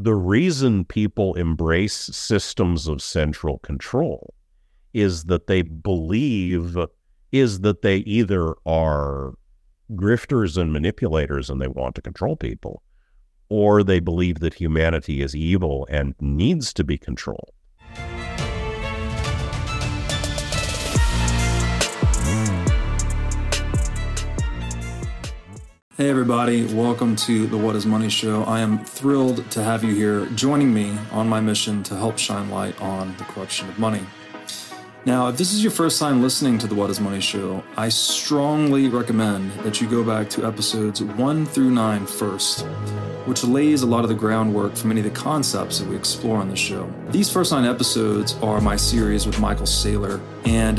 the reason people embrace systems of central control is that they believe is that they either are grifters and manipulators and they want to control people, or they believe that humanity is evil and needs to be controlled. Hey, everybody, welcome to the What is Money Show. I am thrilled to have you here joining me on my mission to help shine light on the corruption of money. Now, if this is your first time listening to the What is Money Show, I strongly recommend that you go back to episodes one through nine first, which lays a lot of the groundwork for many of the concepts that we explore on the show. These first nine episodes are my series with Michael Saylor, and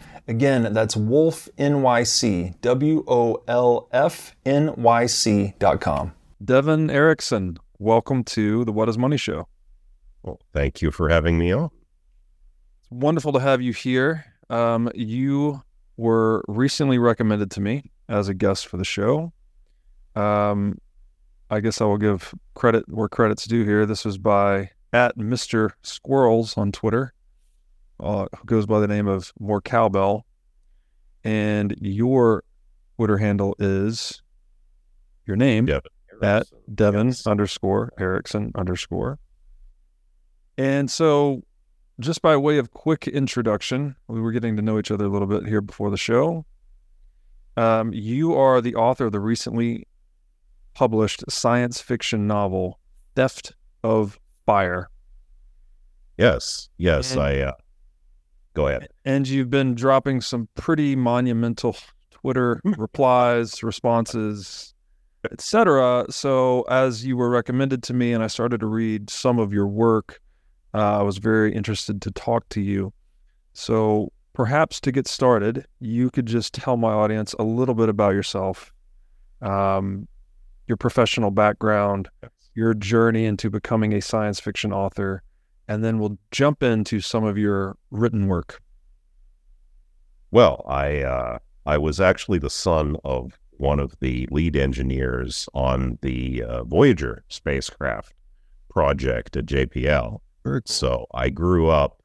Again, that's Wolf NYC, W O L F N Y C dot com. Devon Eriksen, welcome to the What is Money Show. Well, thank you for having me on. It's wonderful to have you here. Um, you were recently recommended to me as a guest for the show. Um, I guess I will give credit where credit's due here. This was by at Mr. Squirrels on Twitter uh, goes by the name of More Cowbell, and your Twitter handle is your name Devon at Devon yes. underscore Eriksen underscore. And so, just by way of quick introduction, we were getting to know each other a little bit here before the show. Um, you are the author of the recently published science fiction novel Theft of Fire. Yes, yes, and, I uh, Go ahead. And you've been dropping some pretty monumental Twitter replies, responses, etc. So as you were recommended to me, and I started to read some of your work, uh, I was very interested to talk to you. So perhaps to get started, you could just tell my audience a little bit about yourself, um, your professional background, your journey into becoming a science fiction author, and then we'll jump into some of your written work. Well, I uh, I was actually the son of one of the lead engineers on the uh, Voyager spacecraft project at JPL. So I grew up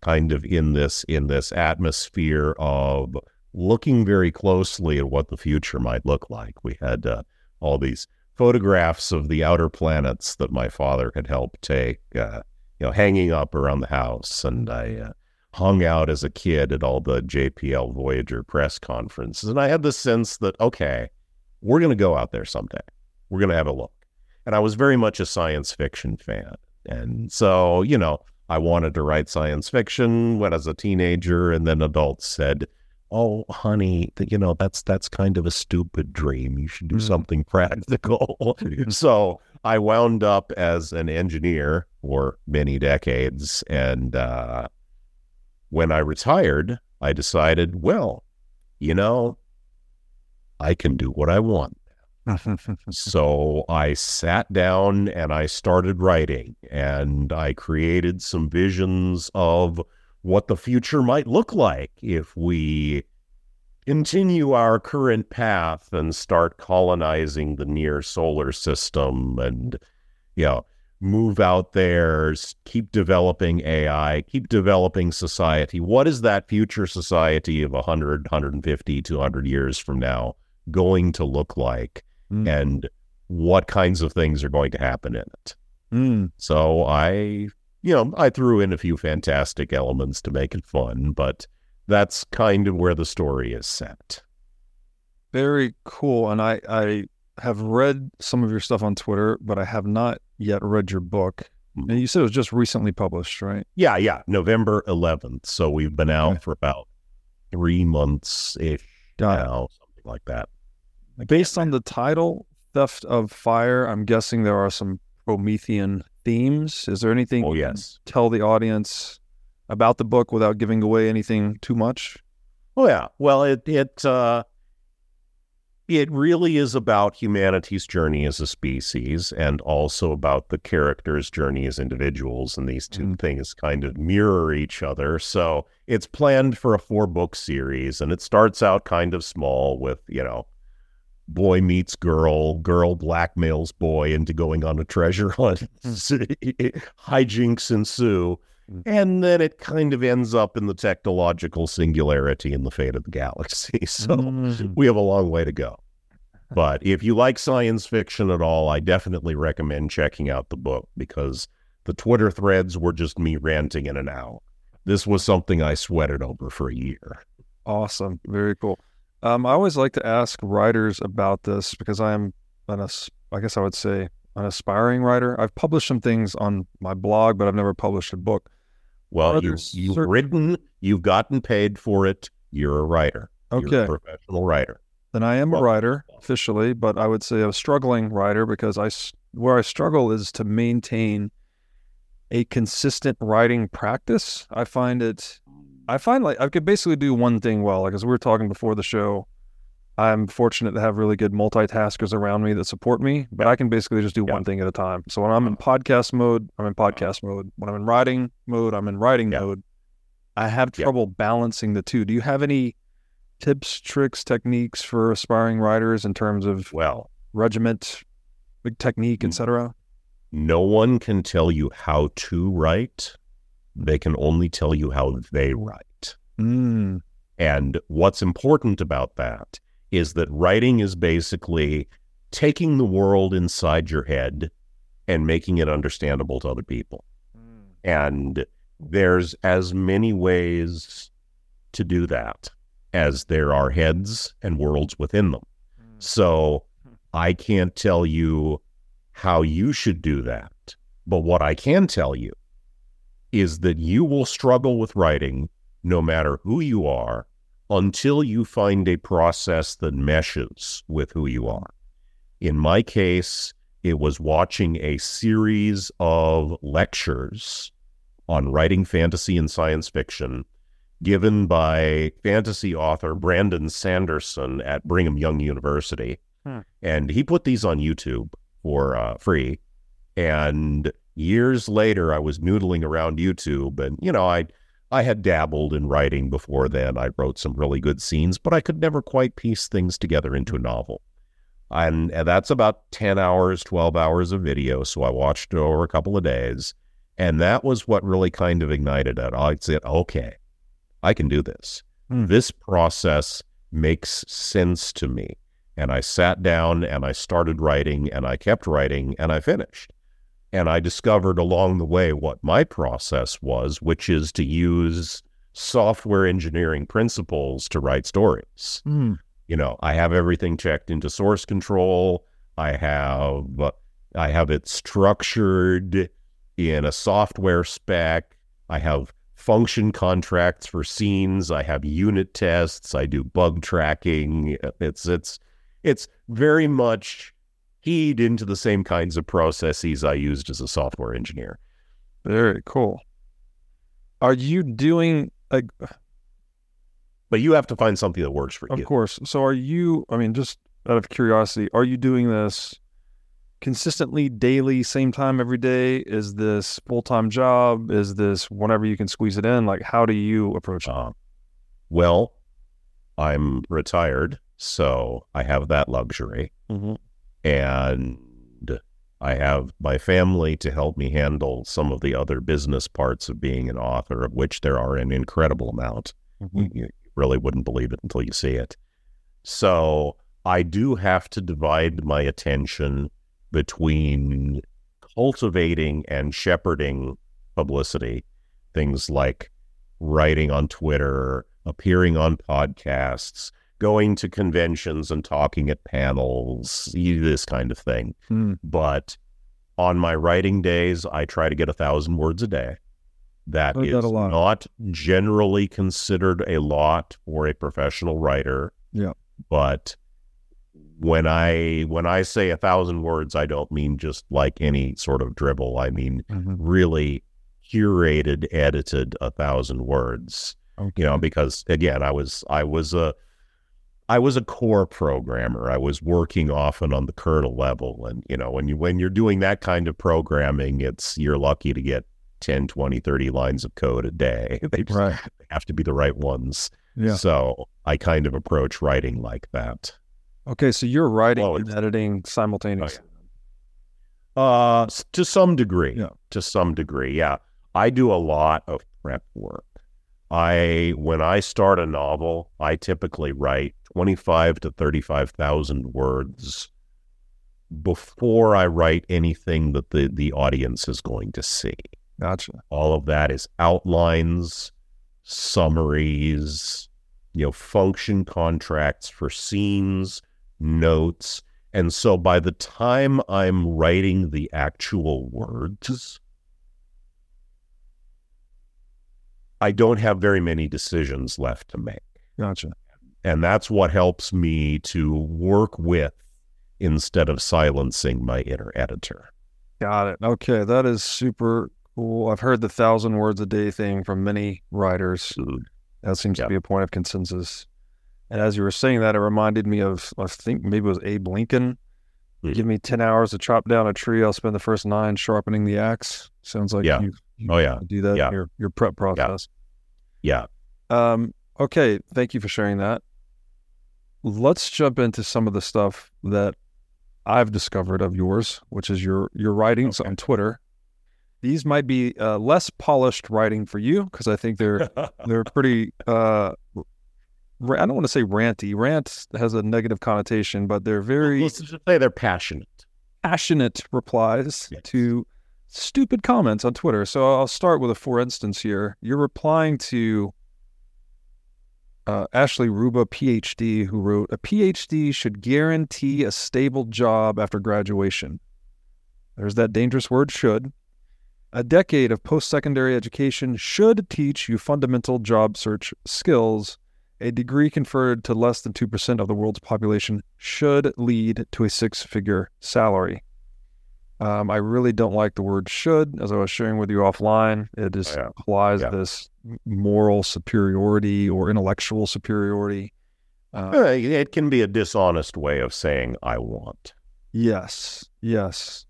kind of in this in this atmosphere of looking very closely at what the future might look like. We had uh, all these photographs of the outer planets that my father had helped take. Uh, you know, hanging up around the house. And I uh, hung out as a kid at all the JPL Voyager press conferences. And I had the sense that, okay, we're going to go out there someday. We're going to have a look. And I was very much a science fiction fan. And so, you know, I wanted to write science fiction when as a teenager, and then adults said, "Oh, honey, you know that's that's kind of a stupid dream. You should do mm. something practical." so I wound up as an engineer for many decades and uh, when I retired, I decided, well, you know, I can do what I want. so I sat down and I started writing and I created some visions of what the future might look like if we continue our current path and start colonizing the near solar system and you know move out there keep developing ai keep developing society what is that future society of 100 150 200 years from now going to look like mm. and what kinds of things are going to happen in it mm. so i you know i threw in a few fantastic elements to make it fun but that's kind of where the story is set. Very cool. And I, I have read some of your stuff on Twitter, but I have not yet read your book. Mm-hmm. And you said it was just recently published, right? Yeah, yeah. November 11th. So we've been out okay. for about three months ish now, something like that. Based on the title, Theft of Fire, I'm guessing there are some Promethean themes. Is there anything oh, yes. tell the audience about the book without giving away anything too much? Oh yeah. Well, it it uh, it really is about humanity's journey as a species, and also about the characters' journey as individuals, and these 2 mm things kind of mirror each other. So it's planned for a four book series, and it starts out kind of small with you know boy meets girl, girl blackmails boy into going on a treasure hunt. Hijinks ensue. And then it kind of ends up in the technological singularity and the fate of the galaxy. So mm. we have a long way to go. But if you like science fiction at all, I definitely recommend checking out the book because the Twitter threads were just me ranting in and out. This was something I sweated over for a year. Awesome. Very cool. Um, I always like to ask writers about this because I am an, I guess I would say, an aspiring writer. I've published some things on my blog, but I've never published a book. Well, you, you've certain... written, you've gotten paid for it. You're a writer. Okay. A professional writer. Then I am well, a writer officially, but I would say a struggling writer because I, where I struggle is to maintain a consistent writing practice. I find it, I find like I could basically do one thing well. Like as we were talking before the show, I'm fortunate to have really good multitaskers around me that support me, but I can basically just do one thing at a time. So when I'm in podcast mode, I'm in podcast mode. When I'm in writing mode, I'm in writing mode. I have trouble balancing the two. Do you have any tips, tricks, techniques for aspiring writers in terms of well regiment, technique, etc.? No one can tell you how to write. They can only tell you how they write. Mm. And what's important about that is that writing is basically taking the world inside your head and making it understandable to other people. Mm. And there's as many ways to do that as there are heads and worlds within them. Mm. So I can't tell you how you should do that. But what I can tell you is that you will struggle with writing no matter who you are until you find a process that meshes with who you are. In my case, it was watching a series of lectures on writing fantasy and science fiction given by fantasy author Brandon Sanderson at Brigham Young University. Hmm. And he put these on YouTube for uh, free. And years later, I was noodling around YouTube and, you know, I I had dabbled in writing before then. I wrote some really good scenes, but I could never quite piece things together into a novel. And, and that's about 10 hours, 12 hours of video. So I watched it over a couple of days. And that was what really kind of ignited it. I said, okay, I can do this. Mm. This process makes sense to me. And I sat down and I started writing and I kept writing and I finished. And I discovered along the way what my process was, which is to use software engineering principles to write stories. Mm. You know, I have everything checked into source control. I have I have it structured in a software spec. I have function contracts for scenes. I have unit tests. I do bug tracking. It's it's it's very much keyed into the same kinds of processes I used as a software engineer. Very cool. Are you doing like, but you have to find something that works for of you. Of course. So are you? I mean, just out of curiosity, are you doing this consistently, daily, same time every day? Is this full time job? Is this whenever you can squeeze it in? Like, how do you approach it? Uh, well, I'm retired, so I have that luxury. Mm-hmm. And I have my family to help me handle some of the other business parts of being an author, of which there are an incredible amount. Mm-hmm. You, you really wouldn't believe it until you see it. So I do have to divide my attention between cultivating and shepherding publicity, things like writing on Twitter, appearing on podcasts, going to conventions and talking at panels, this kind of thing. Mm. But on my writing days, I try to get a thousand words a day. That is that not generally considered a lot for a professional writer. Yeah. But when I when I say a thousand words, I don't mean just like any sort of dribble. I mean Mm-hmm. really curated, edited a thousand words Okay. you know because again i was i was a i was a core programmer i was working often on the kernel level and you know when you when you're doing that kind of programming it's you're lucky to get 10 20 30 lines of code a day they just right. have to be the right ones Yeah. so i kind of approach writing like that Okay. So you're writing and editing simultaneously. uh to some degree Yeah. to some degree yeah i do a lot of prep work i when i start a novel i typically write 25 to 35,000 words before i write anything that the the audience is going to see Gotcha. all of that is outlines summaries you know function contracts for scenes notes and so by the time i'm writing the actual words i don't have very many decisions left to make Gotcha. And that's what helps me to work with instead of silencing my inner editor Got it. Okay. That is super cool. I've heard the thousand words a day thing from many writers. That seems Yeah. to be a point of consensus. And as you were saying that, it reminded me of, I think maybe it was Abe Lincoln. Hmm. Give me 10 hours to chop down a tree. I'll spend the first nine sharpening the axe. Sounds like Yeah. you, you oh yeah do that Yeah. in your, your prep process. yeah Um, okay. Thank you for sharing that. Let's jump into some of the stuff that I've discovered of yours, which is your your writings Okay. on Twitter. These might be uh, less polished writing for you because I think they're they're pretty. Uh, I don't want to say ranty. Rant has a negative connotation, but they're very let's just say they're passionate passionate replies Yes. to stupid comments on Twitter. So I'll start with a for instance here. You're replying to uh, Ashley Ruba, PhD, who wrote, A PhD should guarantee a stable job after graduation. There's that dangerous word, should. A decade of post secondary education should teach you fundamental job search skills. A degree conferred to less than 2% of the world's population should lead to a six figure salary. Um, I really don't like the word should, as I was sharing with you offline. It just Oh, yeah. implies Yeah. this moral superiority or intellectual superiority. Uh, it can be a dishonest way of saying I want. Yes, yes.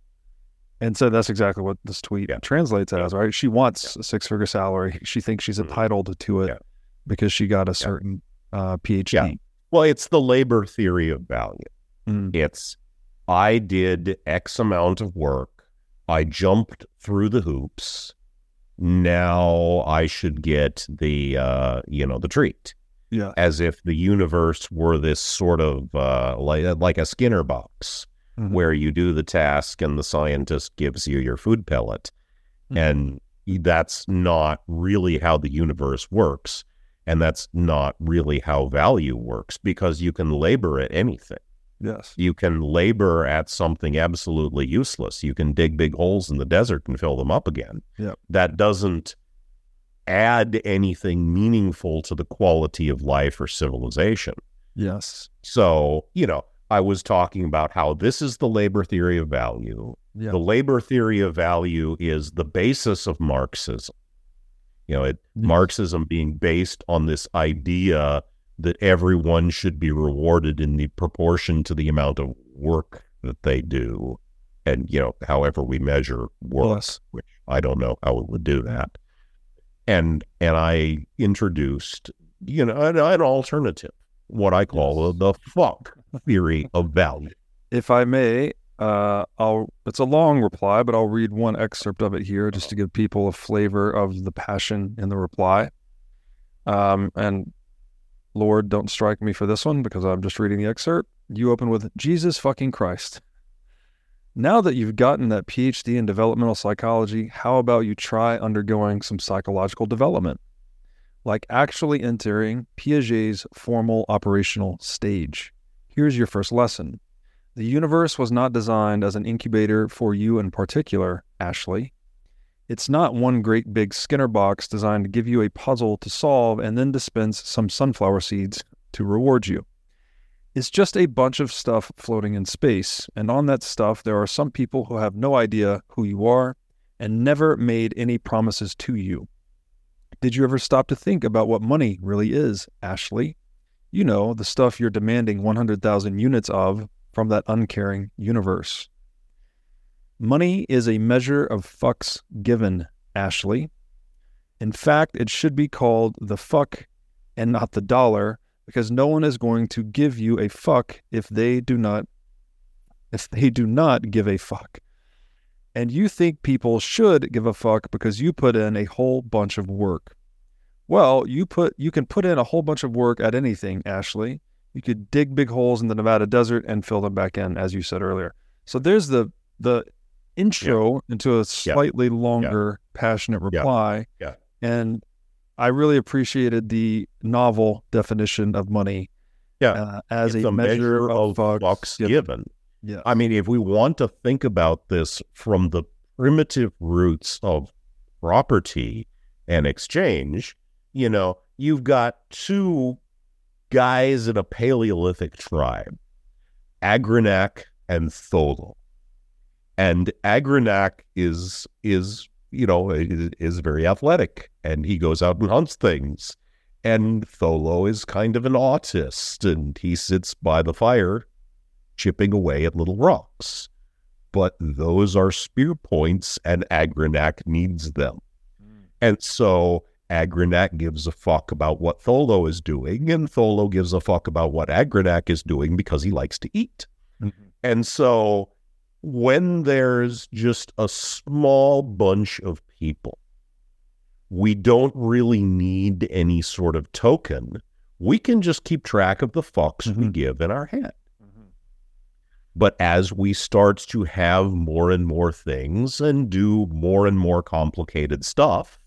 And so that's exactly what this tweet Yeah. translates as, right? She wants a six figure salary. She thinks she's Mhm. entitled to it because she got a certain uh, PhD. Well, it's the labor theory of value. Mm, It's I did X amount of work. I jumped through the hoops. Now I should get the uh, you know the treat, yeah. as if the universe were this sort of uh, like like a Skinner box Mhm. where you do the task and the scientist gives you your food pellet, Mhm. and that's not really how the universe works, and that's not really how value works because you can labor at anything Yes. you can labor at something absolutely useless. You can dig big holes in the desert and fill them up again. Yep. That doesn't add anything meaningful to the quality of life or civilization. Yes. So, you know, I was talking about how this is the labor theory of value. Yeah. The labor theory of value is the basis of Marxism. You know, it, Yes. Marxism being based on this idea that everyone should be rewarded in the proportion to the amount of work that they do, and you know, however we measure work, Plus. which I don't know how we would do that. And and I introduced, you know, an, an alternative, what I call Yes. the fuck theory of value. If I may, uh, I'll. It's a long reply, but I'll read one excerpt of it here just to give people a flavor of the passion in the reply. Um, and Lord, don't strike me for this one because I'm just reading the excerpt. You open with Jesus fucking Christ. Now that you've gotten that PhD in developmental psychology, how about you try undergoing some psychological development? Like actually entering Piaget's formal operational stage. Here's your first lesson. The universe was not designed as an incubator for you in particular, Ashley. It's not one great big Skinner box designed to give you a puzzle to solve and then dispense some sunflower seeds to reward you. It's just a bunch of stuff floating in space, and on that stuff, there are some people who have no idea who you are and never made any promises to you. Did you ever stop to think about what money really is, Ashley? You know, the stuff you're demanding 100,000 units of from that uncaring universe. Money is a measure of fucks given, Ashley. In fact, it should be called the fuck and not the dollar because no one is going to give you a fuck if they do not if they do not give a fuck. And you think people should give a fuck because you put in a whole bunch of work. Well, you put you can put in a whole bunch of work at anything, Ashley. You could dig big holes in the Nevada desert and fill them back in, as you said earlier. So there's the the intro into a slightly longer, passionate reply. Yeah. And I really appreciated the novel definition of money Yeah. uh, as It's a, measure, of fucks. fucks given. given. Yeah. I mean, if we want to think about this from the primitive roots of property and exchange, you know, you've got two guys in a Paleolithic tribe, Agranak and Tholo. And Agranak is is you know is, is very athletic, and he goes out and hunts things. And Tholo is kind of an autist, and he sits by the fire chipping away at little rocks. But those are spear points, and Agranak needs them. And so Agranak gives a fuck about what Tholo is doing, and Tholo gives a fuck about what Agranak is doing because he likes to eat. Mhm. And so when there's just a small bunch of people, we don't really need any sort of token. We can just keep track of the fucks we Mhm. give in our head. But as we start to have more and more things and do more and more complicated stuff,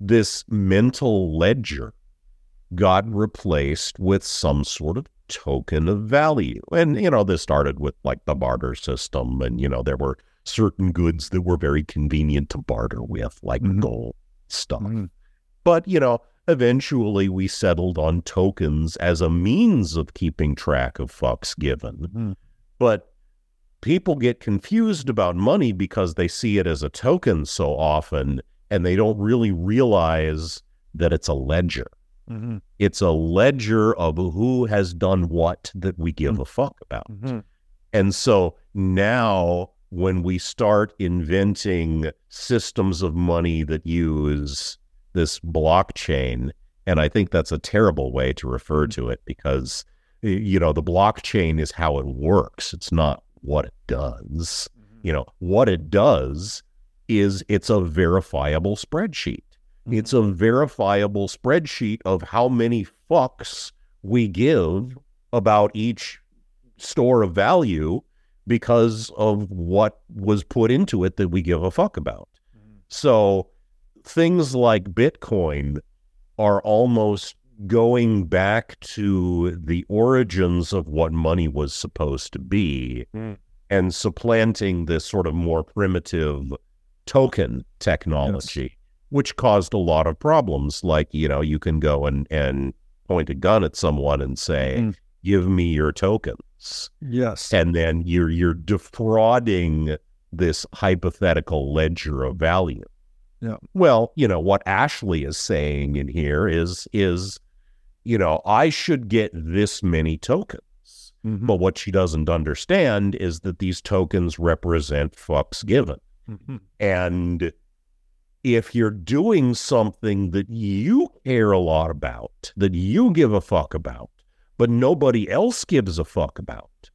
this mental ledger got replaced with some sort of token of value. And, you know, this started with like the barter system. And, you know, there were certain goods that were very convenient to barter with, like Mhm. gold stuff. Mhm. But, you know, eventually we settled on tokens as a means of keeping track of fucks given. Mhm. But people get confused about money because they see it as a token so often and they don't really realize that it's a ledger. Mhm. It's a ledger of who has done what that we give a fuck about. Mhm. And so now, when we start inventing systems of money that use this blockchain, and I think that's a terrible way to refer to it because, you know, the blockchain is how it works, it's not what it does. You know, what it does is it's a verifiable spreadsheet. It's a verifiable spreadsheet of how many fucks we give about each store of value because of what was put into it that we give a fuck about. So things like Bitcoin are almost going back to the origins of what money was supposed to be Mm. and supplanting this sort of more primitive token technology, which caused a lot of problems. Like, you know, you can go and, and point a gun at someone and say, Mm. give me your tokens Yes. and then you're you're defrauding this hypothetical ledger of value Yeah. Well, you know, what Ashley is saying in here is is, you know, I should get this many tokens. Mhm. But what she doesn't understand is that these tokens represent fucks given. Mhm. And if you're doing something that you care a lot about, that you give a fuck about, but nobody else gives a fuck about,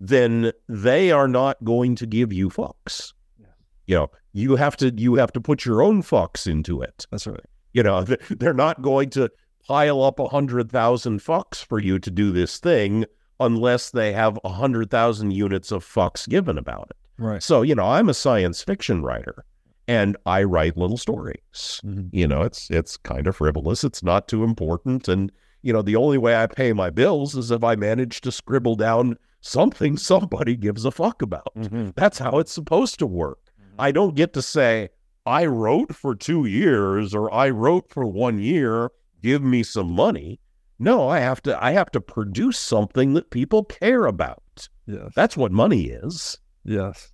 then they are not going to give you fucks. Yeah. You know, you have to you have to put your own fucks into it. That's right. You know, they're not going to pile up a hundred thousand fucks for you to do this thing unless they have a hundred thousand units of fucks given about it. Right. So, you know, I'm a science fiction writer and I write little stories. Mhm. You know, it's it's kind of frivolous. It's not too important. And, you know, the only way I pay my bills is if I manage to scribble down something somebody gives a fuck about. Mhm. That's how it's supposed to work. I don't get to say, I wrote for two years or I wrote for one year, give me some money. No, I have to I have to produce something that people care about. Yes. That's what money is. Yes.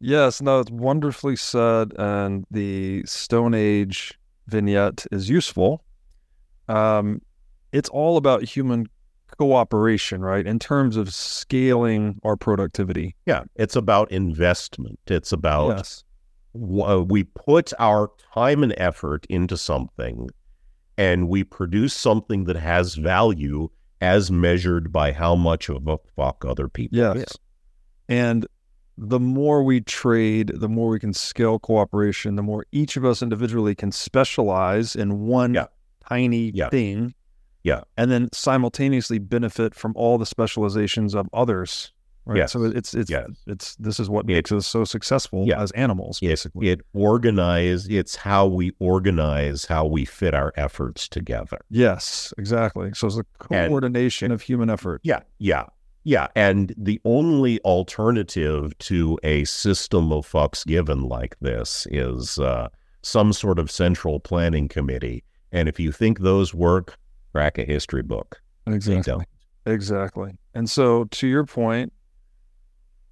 Yes, no, it's wonderfully said, and the Stone Age vignette is useful. Um, it's all about human cooperation, right? In terms of scaling our productivity. Yeah, it's about investment. It's about yes. w- we put our time and effort into something and we produce something that has value as measured by how much of a fuck other people Yes. give. And the more we trade, the more we can scale cooperation, the more each of us individually can specialize in one Yeah. tiny Yeah. thing. Yeah. And then simultaneously benefit from all the specializations of others. Right. Yes. So it's it's Yes. it's this is what It- makes us so successful Yeah. as animals, It, basically. it organize it's how we organize how we fit our efforts together. yes, exactly. So it's the And- coordination of human effort. Yeah, yeah, yeah. And the only alternative to a system of fucks given like this is uh, some sort of central planning committee. And if you think those work, crack a history book. Exactly. Exactly. And so to your point,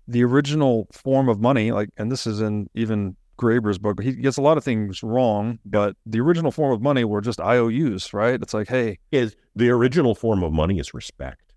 the original form of money, like, and this is in even Graeber's book, he gets a lot of things wrong, but the original form of money were just IOUs, right? It's like, hey, Is the original form of money is respect.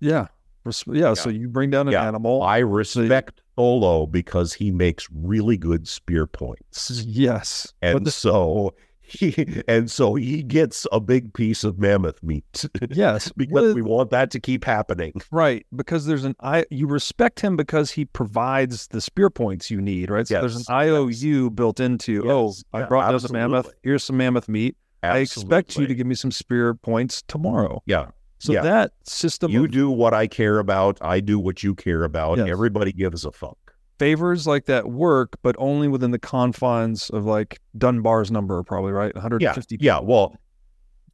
yeah, res- yeah. So you bring down an Yeah. animal. I respect Olo because he makes really good spear points. yes. And the- so he and so he gets a big piece of mammoth meat yes, because with- we want that to keep happening. Right, because there's an I you respect him because he provides the spear points you need, right? So there's an Yes, IOU built into, oh, Yes, I yeah, brought down some mammoth, here's some mammoth meat. I expect you to give me some spear points tomorrow. Yeah. So Yeah. that system You of do what I care about. I do what you care about. Yes. Everybody gives a fuck. favors like that work, but only within the confines of like Dunbar's number, probably, right? 150 Yeah. Well,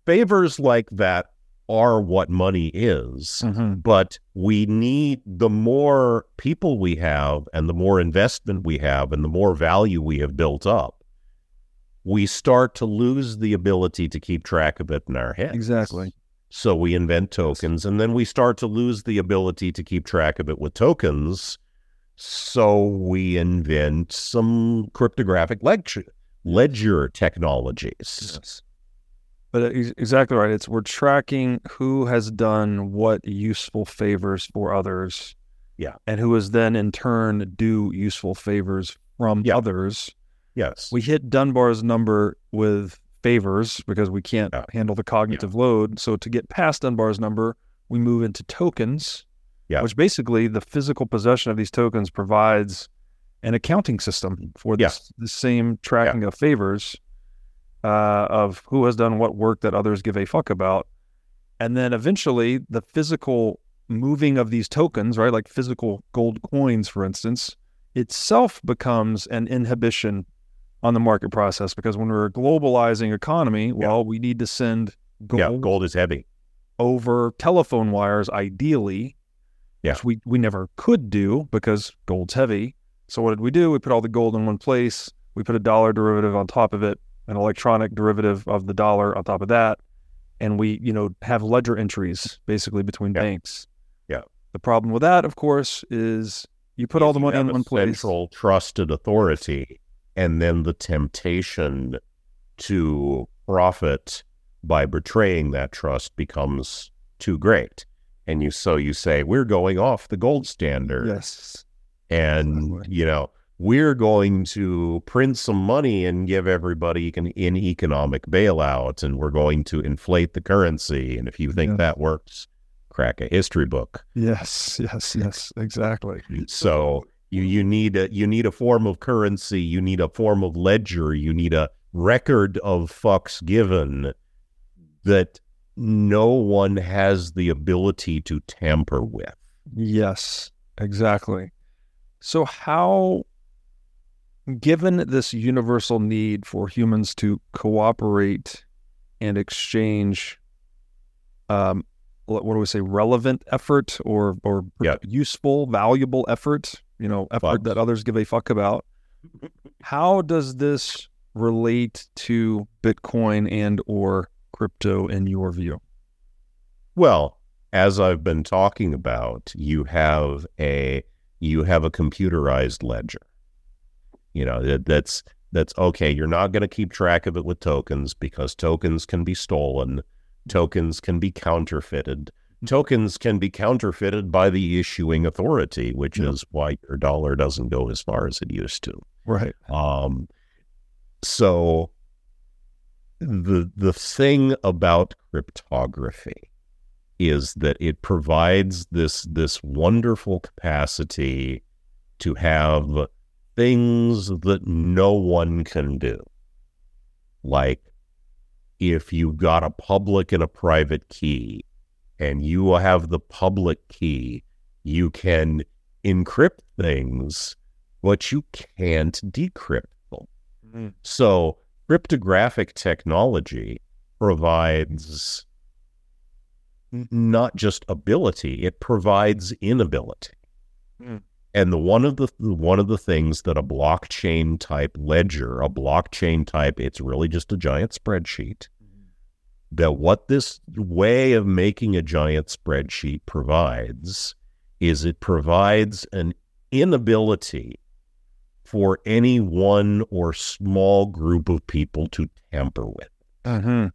favors like that are what money is. Mhm. But we need the more people we have and the more investment we have and the more value we have built up, we start to lose the ability to keep track of it in our heads. Exactly. So we invent tokens and then we start to lose the ability to keep track of it with tokens. So we invent some cryptographic ledger, ledger technologies. Yes. But uh, exactly right. It's we're tracking who has done what useful favors for others. Yeah. And who has then in turn do useful favors from Yeah. others. Yes. We hit Dunbar's number with favors because we can't Yeah. handle the cognitive load. So to get past Dunbar's number, we move into tokens, Yeah. which basically the physical possession of these tokens provides an accounting system for Yeah. this the same tracking of favors uh, of who has done what work that others give a fuck about. And then eventually the physical moving of these tokens, right, like physical gold coins, for instance, itself becomes an inhibition on the market process because when we're a globalizing economy, well, we need to send gold, yeah. Gold is heavy. over telephone wires, ideally, Yeah. which we, we never could do because gold's heavy. So what did we do? We put all the gold in one place. We put a dollar derivative on top of it, an electronic derivative of the dollar on top of that, and we, you know, have ledger entries basically between Yeah. banks. Yeah. The problem with that, of course, is you put all the money in one place. Central trusted authority, and then the temptation to profit by betraying that trust becomes too great. And you so you say, we're going off the gold standard. Yes. And Exactly. you know, we're going to print some money and give everybody an, an economic bailout, and we're going to inflate the currency. And if you think Yes. that works, crack a history book. Yes. Yes. Yes. Exactly. So you you need a you need a form of currency, you need a form of ledger, you need a record of fucks given that no one has the ability to tamper with. Yes, exactly. So, how, given this universal need for humans to cooperate and exchange, um, what do we say, relevant effort or or Yeah. useful, valuable effort, you know, effort Fucks. that others give a fuck about, how does this relate to Bitcoin and or crypto in your view? Well, as I've been talking about, you have a you have a computerized ledger. You know, that, that's that's okay. You're not going to keep track of it with tokens because tokens can be stolen, tokens can be counterfeited. Tokens can be counterfeited by the issuing authority, which Yeah. is why your dollar doesn't go as far as it used to. Right. Um, so the the thing about cryptography is that it provides this this wonderful capacity to have things that no one can do. Like if you've got a public and a private key and you have the public key, you can encrypt things, but you can't decrypt them. Mm. So cryptographic technology provides not just ability, it provides inability. Mm. And the one of the one of the things that a blockchain type ledger, a blockchain type, it's really just a giant spreadsheet. That what this way of making a giant spreadsheet provides is it provides an inability for any one or small group of people to tamper with. Mm-hmm.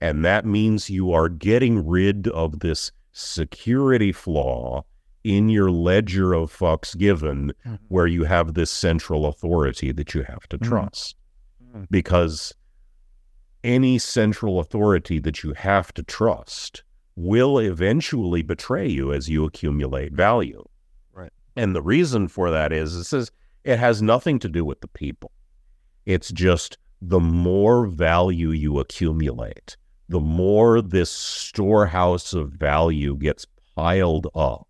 And that means you are getting rid of this security flaw in your ledger of fucks given, Mhm. where you have this central authority that you have to Mhm. trust. Mhm. Because any central authority that you have to trust will eventually betray you as you accumulate value. Right. And the reason for that is it says it has nothing to do with the people. It's just the more value you accumulate, the more this storehouse of value gets piled up,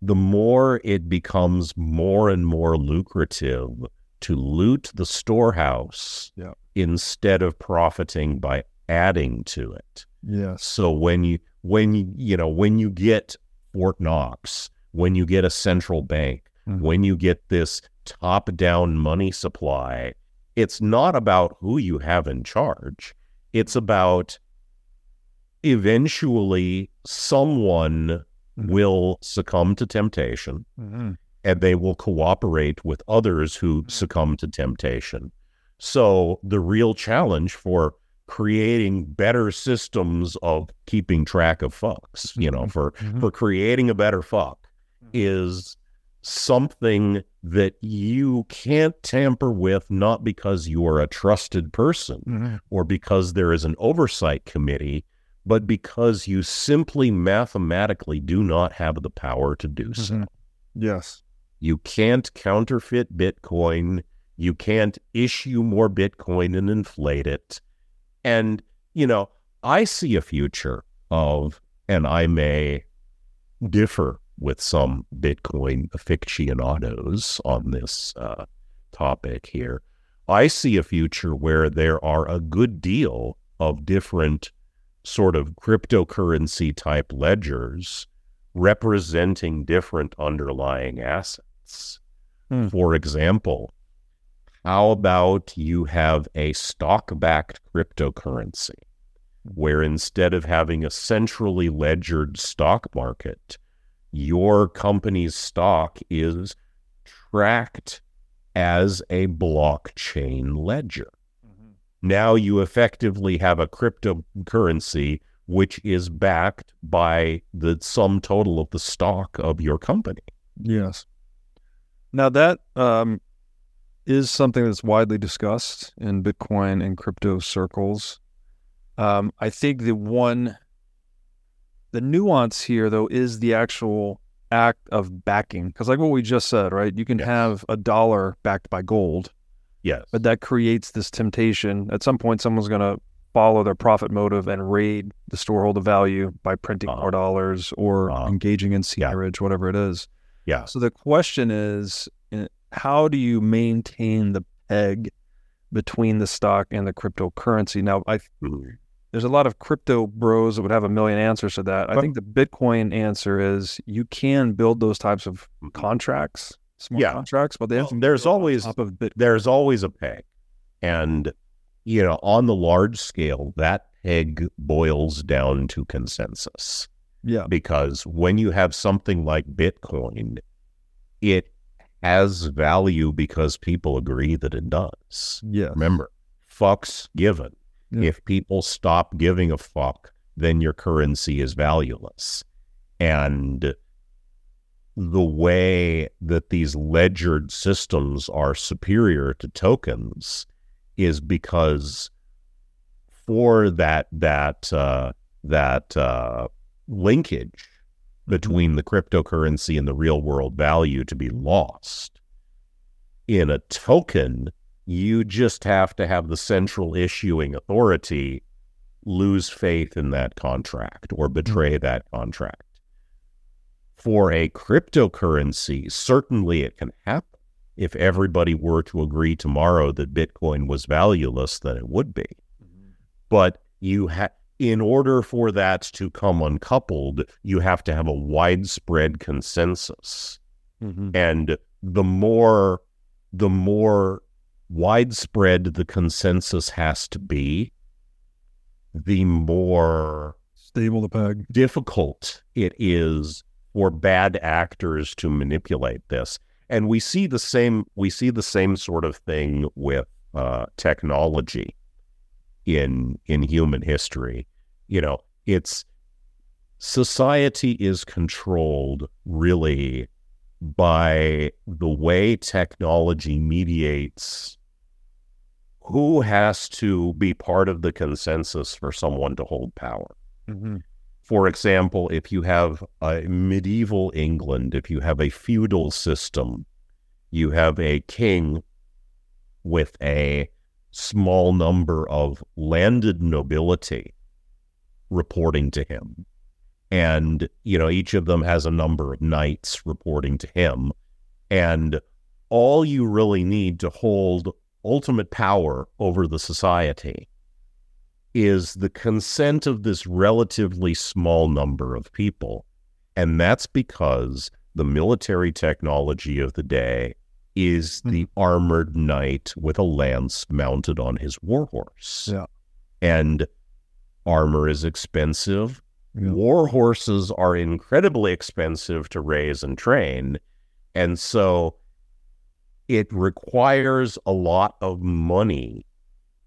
the more it becomes more and more lucrative to loot the storehouse Yeah. Instead of profiting by adding to it. Yeah. So when you when you you know when you get Fort Knox, when you get a central bank, Mhm. when you get this top down money supply, it's not about who you have in charge. It's about eventually someone Mhm. will succumb to temptation Mm-hmm. and they will cooperate with others who succumb to temptation. So the real challenge for creating better systems of keeping track of fucks, you know, for Mhm. for creating a better fuck is something that you can't tamper with not because you are a trusted person Mhm. or because there is an oversight committee, but because you simply mathematically do not have the power to do so. Mhm. Yes. You can't counterfeit Bitcoin. You can't issue more Bitcoin and inflate it. And, you know, I see a future of, and I may differ with some Bitcoin aficionados on this uh, topic here. I see a future where there are a good deal of different sort of cryptocurrency type ledgers representing different underlying assets. Hmm. For example, how about you have a stock backed cryptocurrency where instead of having a centrally ledgered stock market, your company's stock is tracked as a blockchain ledger. Now you effectively have a cryptocurrency which is backed by the sum total of the stock of your company. Yes. Now that um, is something that's widely discussed in Bitcoin and crypto circles. Um, I think the one, the nuance here though is the actual act of backing, because like what we just said, right? You can Yes. have a dollar backed by gold, Yes. but that creates this temptation. At some point, someone's going to follow their profit motive and raid the store of value by printing Uh-huh. more dollars or Uh-huh. engaging in Yeah. whatever it is. Yeah. So the question is, uh, how do you maintain the peg between the stock and the cryptocurrency? Now, I Mhm. there's a lot of crypto bros that would have a million answers to that. I think the Bitcoin answer is you can build those types of Mhm. contracts, smart Yeah. contracts, but they have Well, there's always- of There's always a peg. And, you know, on the large scale, that peg boils down to consensus. Yeah. because when you have something like Bitcoin, it has value because people agree that it does. Yeah. Remember, fucks given. Yeah. If people stop giving a fuck, then your currency is valueless. And the way that these ledgered systems are superior to tokens is because for that that uh, that uh, linkage between the cryptocurrency and the real world value to be lost. In a token you just have to have the central issuing authority lose faith in that contract or betray mm-hmm. that contract. For a cryptocurrency certainly it can happen. If everybody were to agree tomorrow that bitcoin was valueless then it would be. Mm-hmm. But you have in order for that to come uncoupled you have to have a widespread consensus Mhm. and the more the more widespread the consensus has to be the more Stable the peg. difficult it is for bad actors to manipulate this and we see the same we see the same sort of thing with uh, technology in in human history you know it's society is controlled really by the way technology mediates who has to be part of the consensus for someone to hold power Mhm. for example, if you have a medieval England, if you have a feudal system, you have a king with a small number of landed nobility reporting to him. And, you know, each of them has a number of knights reporting to him. And all you really need to hold ultimate power over the society is the consent of this relatively small number of people. And that's because the military technology of the day is hmm. the armored knight with a lance mounted on his warhorse. Yeah. And armor is expensive. Yeah. War horses are incredibly expensive to raise and train. And so it requires a lot of money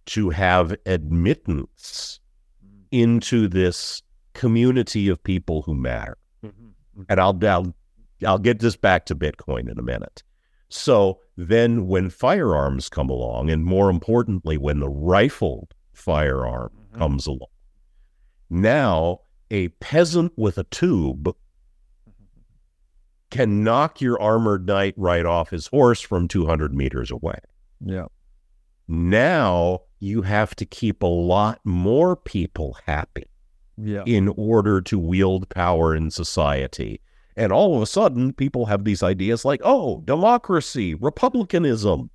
to have admittance hmm. into this community of people who matter. Mm-hmm. Mm-hmm. And I'll, I'll I'll get this back to Bitcoin in a minute. So then when firearms come along, and more importantly, when the rifled firearm mm-hmm. comes along, now a peasant with a tube mm-hmm. can knock your armored knight right off his horse from 200 meters away. Yeah. Now you have to keep a lot more people happy Yeah. in order to wield power in society. And all of a sudden, people have these ideas like, oh, democracy, republicanism.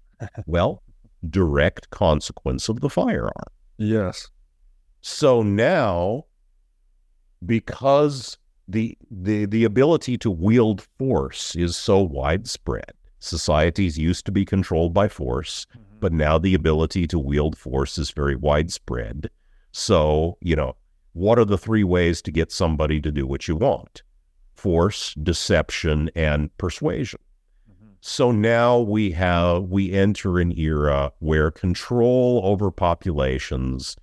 well, direct consequence of the firearm. Yes. So now, because the the the ability to wield force is so widespread, societies used to be controlled by force, mm-hmm. but now the ability to wield force is very widespread. So, you know, what are the three ways to get somebody to do what you want? Force, deception, and persuasion. Mm-hmm. So now we have we enter an era where control over populations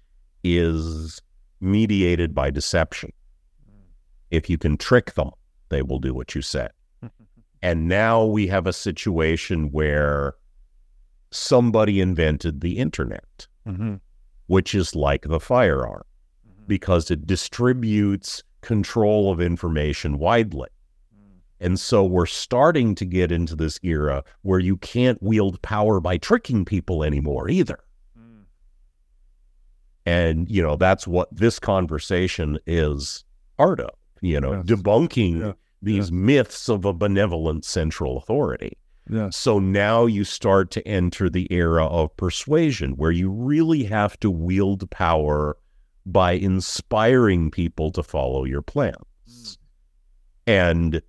is mediated by deception. Mm. If you can trick them, they will do what you say. and now we have a situation where somebody invented the internet, Mm-hmm. which is like the firearm mm-hmm. because it distributes control of information widely. Hmm. And so we're starting to get into this era where you can't wield power by tricking people anymore either. Hmm. And, you know, that's what this conversation is part of, you know, Yes. debunking Yeah. these myths of a benevolent central authority. Yes. So now you start to enter the era of persuasion where you really have to wield power by inspiring people to follow your plans. And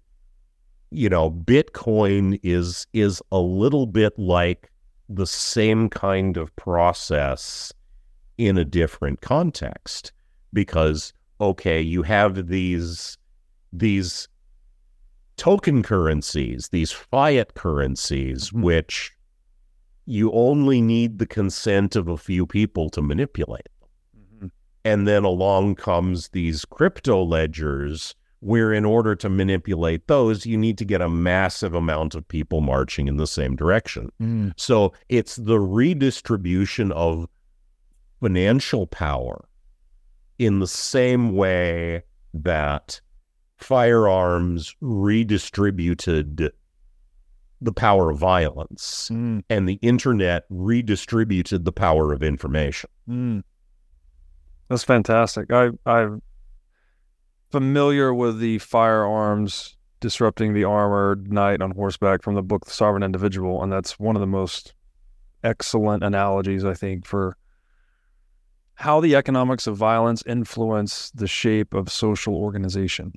you know, Bitcoin is is a little bit like the same kind of process in a different context because okay, you have these these token currencies, these fiat currencies, Mhm. which you only need the consent of a few people to manipulate. And then along comes these crypto ledgers, where in order to manipulate those, you need to get a massive amount of people marching in the same direction. Mm. So it's the redistribution of financial power in the same way that firearms redistributed the power of violence Mm. and the internet redistributed the power of information. Mm. That's fantastic. I I'm familiar with the firearms disrupting the armored knight on horseback from the book The Sovereign Individual, and that's one of the most excellent analogies I think for how the economics of violence influence the shape of social organization.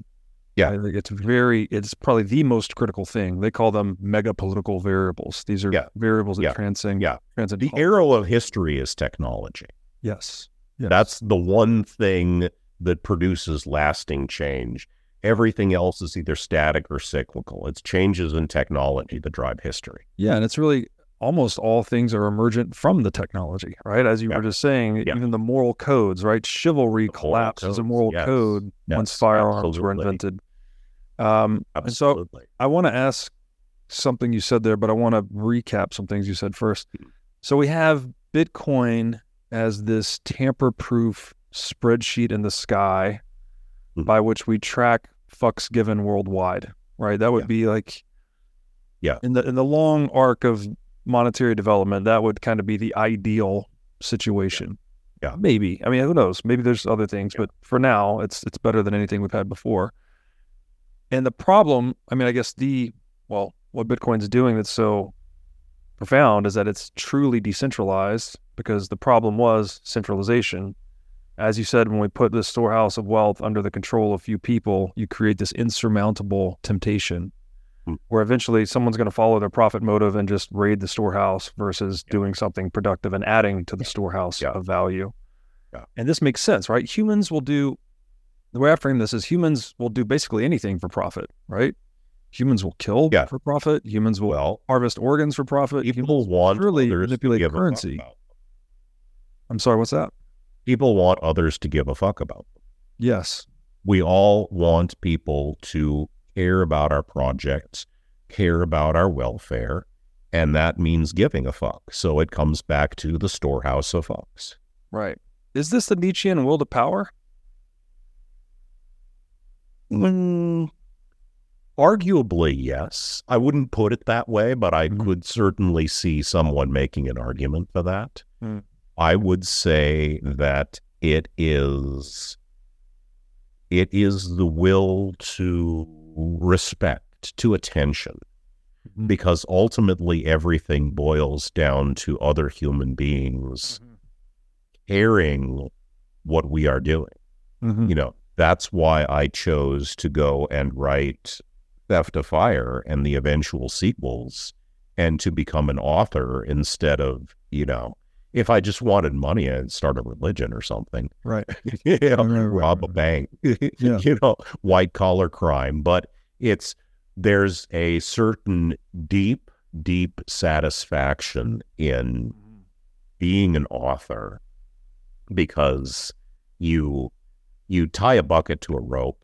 Yeah. I think it's very it's probably the most critical thing. They call them mega political variables. These are Yeah. variables that Yeah. transcend Yeah. transcend The arrow of history is technology. Yes. Yes. That's the one thing that produces lasting change. Everything else is either static or cyclical. It's changes in technology that drive history. Yeah, and it's really almost all things are emergent from the technology, right? As you Yeah. were just saying, Yeah. even the moral codes, right? Chivalry collapsed as a moral yes. code once Yes, firearms were invented. Um, and so I want to ask something you said there, but I want to recap some things you said first. Hmm. So we have Bitcoin as this tamper-proof spreadsheet in the sky Mhm. by which we track fucks given worldwide, right? That would Yeah. be like Yeah. in the in the long arc of monetary development, that would kind of be the ideal situation. Yeah. Maybe. I mean, who knows? Maybe there's other things, Yeah. but for now, it's it's better than anything we've had before. And the problem, I mean, I guess the well, what Bitcoin's doing that's so profound is that it's truly decentralized because the problem was centralization. As you said, when we put this storehouse of wealth under the control of a few people, you create this insurmountable temptation Hmm. where eventually someone's going to follow their profit motive and just raid the storehouse versus Yeah. doing something productive and adding to the storehouse Yeah. of value. Yeah. And this makes sense, right? Humans will do the way I frame this is humans will do basically anything for profit, right? Humans will kill Yeah. for profit. Humans will Well, harvest organs for profit. people Humans want to manipulate give a fuck currency. I'm sorry, what's that? People want others to give a fuck about them. Yes. We all want people to care about our projects, care about our welfare, and that means giving a fuck. So it comes back to the storehouse of fucks. Right. Is this the Nietzschean will to power? Mm, arguably, yes. I wouldn't put it that way, but I Mhm. could certainly see someone making an argument for that. Mm. I would say that it is it is the will to respect, to attention, Mhm. because ultimately everything boils down to other human beings caring what we are doing Mhm. you know that's why i chose to go and write theft of fire and the eventual sequels and to become an author instead of you know if i just wanted money i'd start a religion or something Right. you know, Right, right, rob a bank Yeah. you know white collar crime but it's there's a certain deep deep satisfaction in being an author because you you tie a bucket to a rope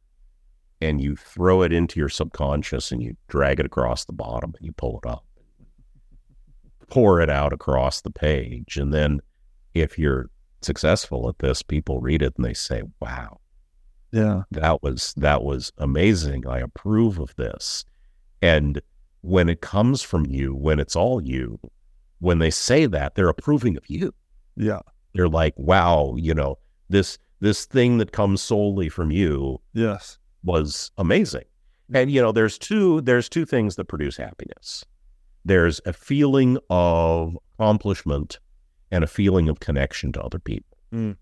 and you throw it into your subconscious and you drag it across the bottom and you pull it up pour it out across the page and then if you're successful at this people read it and they say wow Yeah. that was that was amazing i approve of this and when it comes from you when it's all you when they say that they're approving of you Yeah. they're like wow you know this this thing that comes solely from you Yes. Was amazing. And you know there's two there's two things that produce happiness. There's a feeling of accomplishment and a feeling of connection to other people. Mm.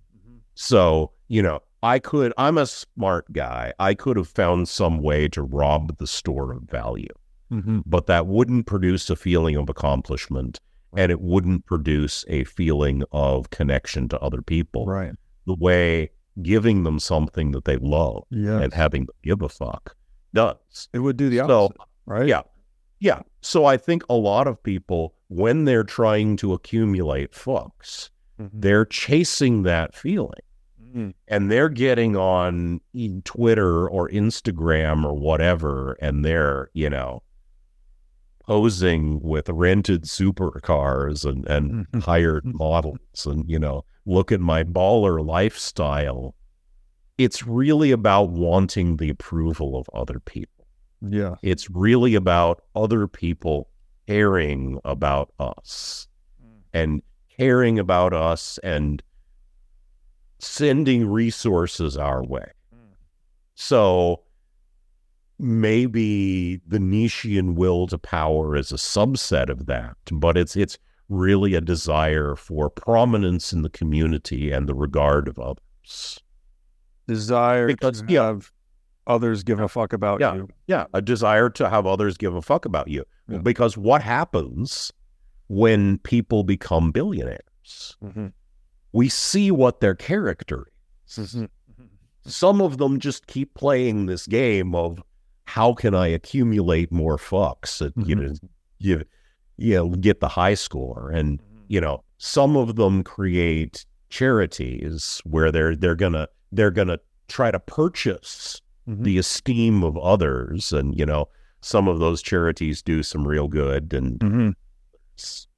so you know i could i'm a smart guy. I could have found some way to rob the store of value. Mm-hmm. but that wouldn't produce a feeling of accomplishment and it wouldn't produce a feeling of connection to other people Right. the way giving them something that they love Yeah. and having them give a fuck does. it would do the So, opposite, right? yeah. Yeah. So I think a lot of people, when they're trying to accumulate fucks, Mhm. they're chasing that feeling Mhm. and they're getting on Twitter or Instagram or whatever, and they're, you know, posing with rented supercars and, and Mhm. hired models and, you know, look at my baller lifestyle. It's really about wanting the approval of other people. Yeah. It's really about other people caring about us hmm. and caring about us and sending resources our way. Hmm. So maybe the Nietzschean will to power is a subset of that, but it's it's really a desire for prominence in the community and the regard of others. Desire Because- to yeah. have others give a fuck about Yeah. you. Yeah, a desire to have others give a fuck about you. Yeah. Because what happens when people become billionaires? Mm-hmm. We see what their character is. Mm-hmm. Mm-hmm. Some of them just keep playing this game of how can I accumulate more fucks and you know you you know get the high score and you know some of them create charities where they're they're gonna they're gonna try to purchase Mhm. the esteem of others and you know some of those charities do some real good and Mhm.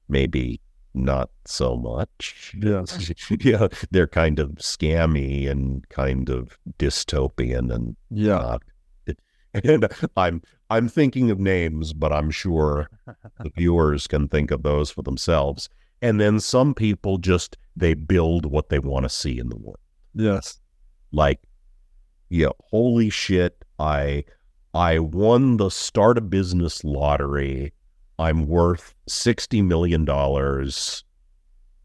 maybe not so much Yes. yeah they're kind of scammy and kind of dystopian and Yeah. not and i'm i'm thinking of names but i'm sure the viewers can think of those for themselves. And then some people just they build what they want to see in the world. Yes. like yeah holy shit i i won the start a business lottery. I'm worth 60 million dollars.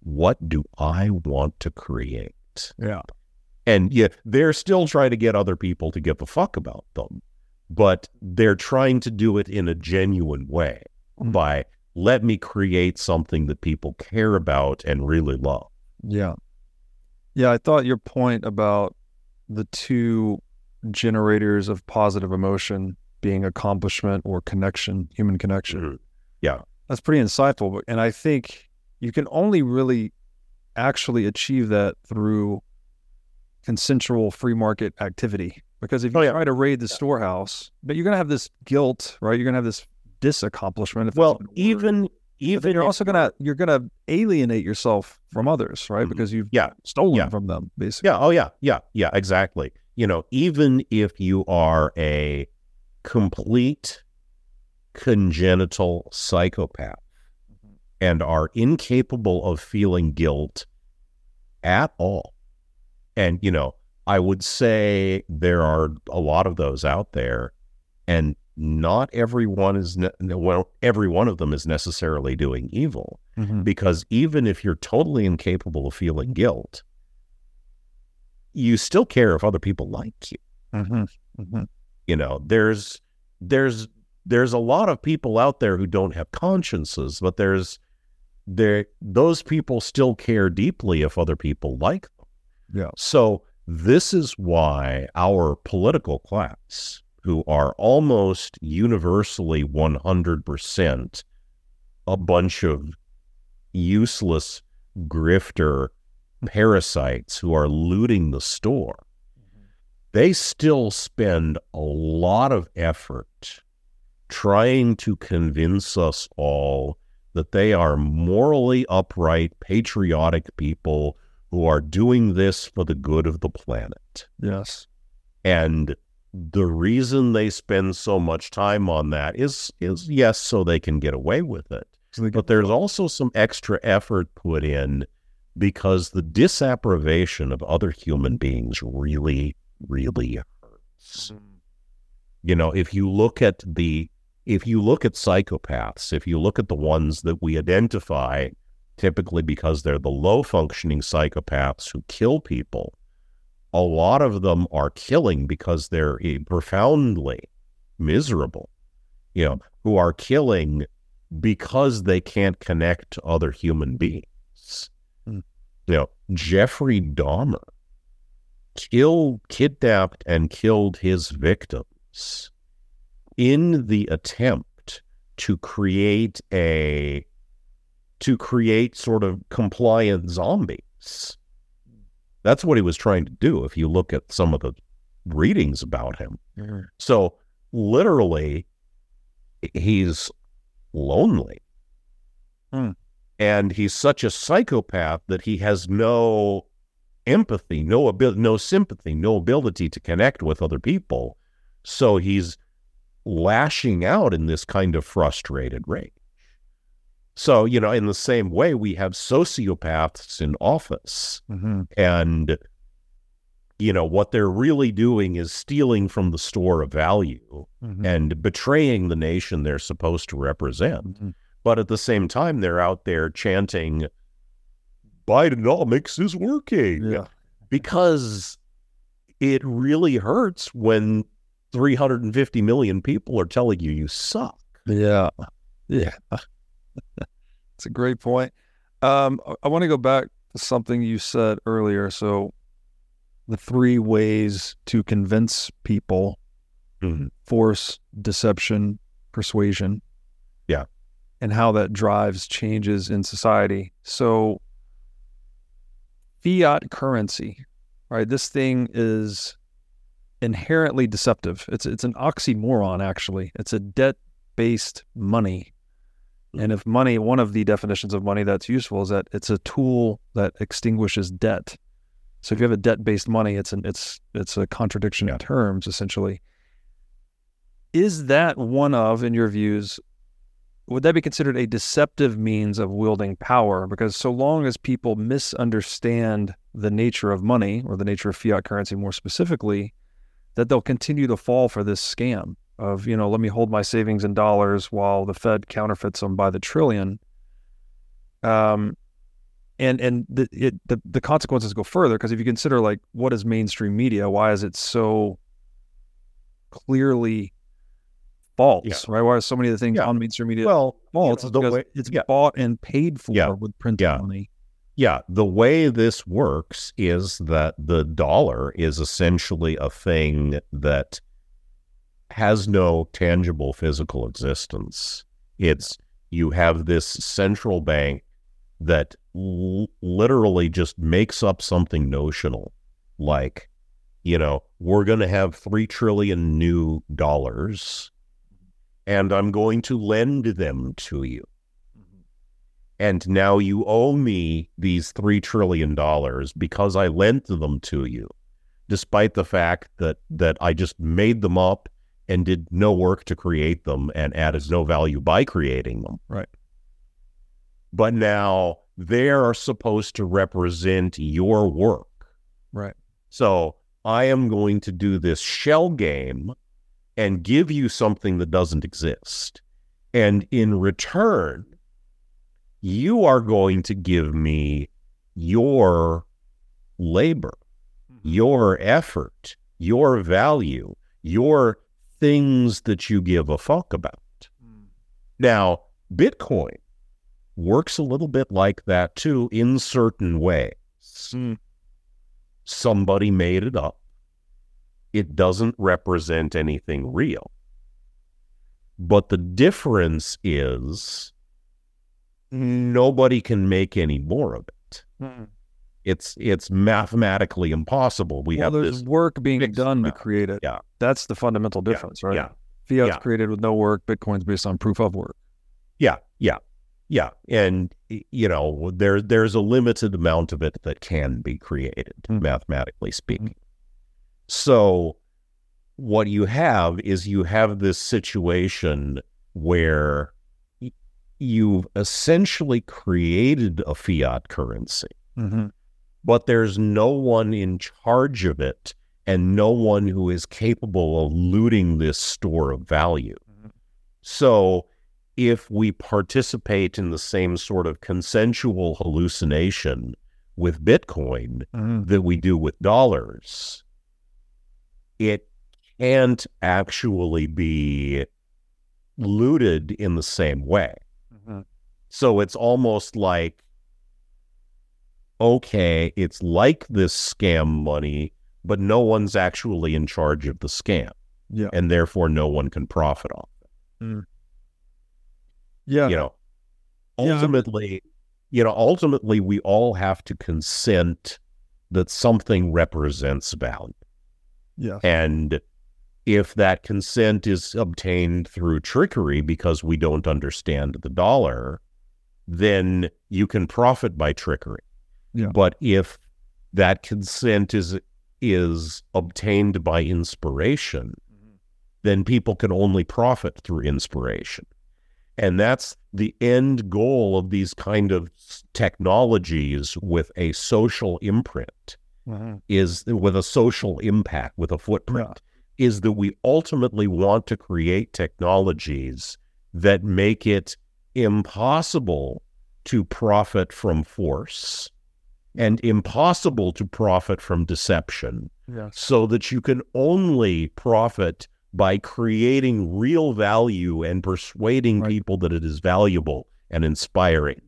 What do i want to create? Yeah. and yeah they're still trying to get other people to give a fuck about them but they're trying to do it in a genuine way Mhm. by let me create something that people care about and really love Yeah. Yeah. I thought your point about the two generators of positive emotion being accomplishment or connection, human connection. Yeah. That's pretty insightful. And I think you can only really actually achieve that through consensual free market activity. Because if you Oh, yeah. try to raid the storehouse, but you're going to have this guilt, right? You're going to have this disaccomplishment. if well even even But then even you're also gonna you're gonna alienate yourself from others, right? Mhm. Because you've yeah stolen Yeah. from them, basically. Yeah. Oh, yeah. Yeah. Yeah. Exactly. You know, even if you are a complete congenital psychopath and are incapable of feeling guilt at all, and, you know, I would say there are a lot of those out there, and not everyone is, ne- well, every one of them is necessarily doing evil Mhm. because even if you're totally incapable of feeling guilt, you still care if other people like you. Mhm. Mhm. You know, there's there's there's a lot of people out there who don't have consciences, but there's there those people still care deeply if other people like them. Yeah. So this is why our political class, who are almost universally 100% a bunch of useless grifter parasites who are looting the store, mm-hmm. they still spend a lot of effort trying to convince us all that they are morally upright, patriotic people who are doing this for the good of the planet. Yes. And the reason they spend so much time on that is is yes, so they can get away with it. So But there's also some extra effort put in because the disapprobation of other human mm-hmm. beings really, really hurts. Mm-hmm. You know, if you look at the if you look at psychopaths, if you look at the ones that we identify typically because they're the low functioning psychopaths who kill people, a lot of them are killing because they're eh, profoundly miserable, you know, who are killing because they can't connect to other human beings. Hmm. You know, Jeffrey Dahmer killed, kidnapped, and killed his victims in the attempt to create a to create sort of compliant zombies. That's what he was trying to do if you look at some of the readings about him. So literally he's lonely. Hmm. And he's such a psychopath that he has no empathy, no ability, no sympathy, no ability to connect with other people. So he's lashing out in this kind of frustrated rage. So, you know, in the same way, we have sociopaths in office, Mm-hmm. and, you know, what they're really doing is stealing from the store of value Mm-hmm. and betraying the nation they're supposed to represent. Mhm. But at the same time, they're out there chanting, Bidenomics is working Yeah. because it really hurts when 350 million people are telling you you suck. Yeah. Yeah. It's a great point. Um, I- I want to go back to something you said earlier. So, the three ways to convince people Mhm. force, deception, persuasion. Yeah. And how that drives changes in society. So, fiat currency, right? This thing is inherently deceptive. It's it's an oxymoron actually. It's a debt-based money. And if money, one of the definitions of money that's useful is that it's a tool that extinguishes debt. So if you have a debt-based money, it's an it's it's a contradiction in terms essentially. Is that one of, in your views, would that be considered a deceptive means of wielding power? Because so long as people misunderstand the nature of money or the nature of fiat currency more specifically, that they'll continue to fall for this scam of, you know, let me hold my savings in dollars while the Fed counterfeits them by the trillion. Um, and and the it, the the consequences go further because if you consider like what is mainstream media, why is it so clearly false, Yeah. right? Why are so many of the things Yeah. on mainstream media Well, false? know, It's because way- it's yeah. bought and paid for with printed money. Yeah, the way this works is that the dollar is essentially a thing that has no tangible physical existence. It's you have this central bank that l- literally just makes up something notional like you know, we're going to have 3 trillion new dollars and I'm going to lend them to you mm-hmm. and now you owe me these three trillion dollars because I lent them to you, despite the fact that that I just made them up and did no work to create them and added no value by creating them. Right. But now they are supposed to represent your work. Right. So I am going to do this shell game and give you something that doesn't exist. And in return, you are going to give me your labor, mm-hmm. your effort, your value, your things that you give a fuck about. Now, Bitcoin works a little bit like that too in certain ways. Somebody made it up. It doesn't represent anything real. But the difference is nobody can make any more of it. Mm. It's it's mathematically impossible. We well, have there's this. work being done to create it. Yeah. That's the fundamental difference, right? Yeah, Fiat's yeah. created with no work. Bitcoin's based on proof of work. yeah, yeah, yeah, and you know there there's a limited amount of it that can be created, Mm. mathematically speaking. So what you have is you have this situation where you've essentially created a fiat currency. Mm-hmm. But there's no one in charge of it and no one who is capable of looting this store of value. Mhm. So if we participate in the same sort of consensual hallucination with Bitcoin Mm-hmm. that we do with dollars, it can't actually be looted in the same way. Mm-hmm. So it's almost like, okay, it's like this scam money, but no one's actually in charge of the scam, Yeah. and therefore no one can profit off. It. Mm. Yeah. You know, Yeah. ultimately, you know, ultimately, we all have to consent that something represents value, Yeah. and if that consent is obtained through trickery because we don't understand the dollar, then you can profit by trickery. Yeah. But if that consent is is obtained by inspiration, then people can only profit through inspiration. And that's the end goal of these kind of technologies with a social imprint Mhm. is with a social impact, with a footprint, is that we ultimately want to create technologies that make it impossible to profit from force and impossible to profit from deception Yes. so that you can only profit by creating real value and persuading Right. people that it is valuable and inspiring.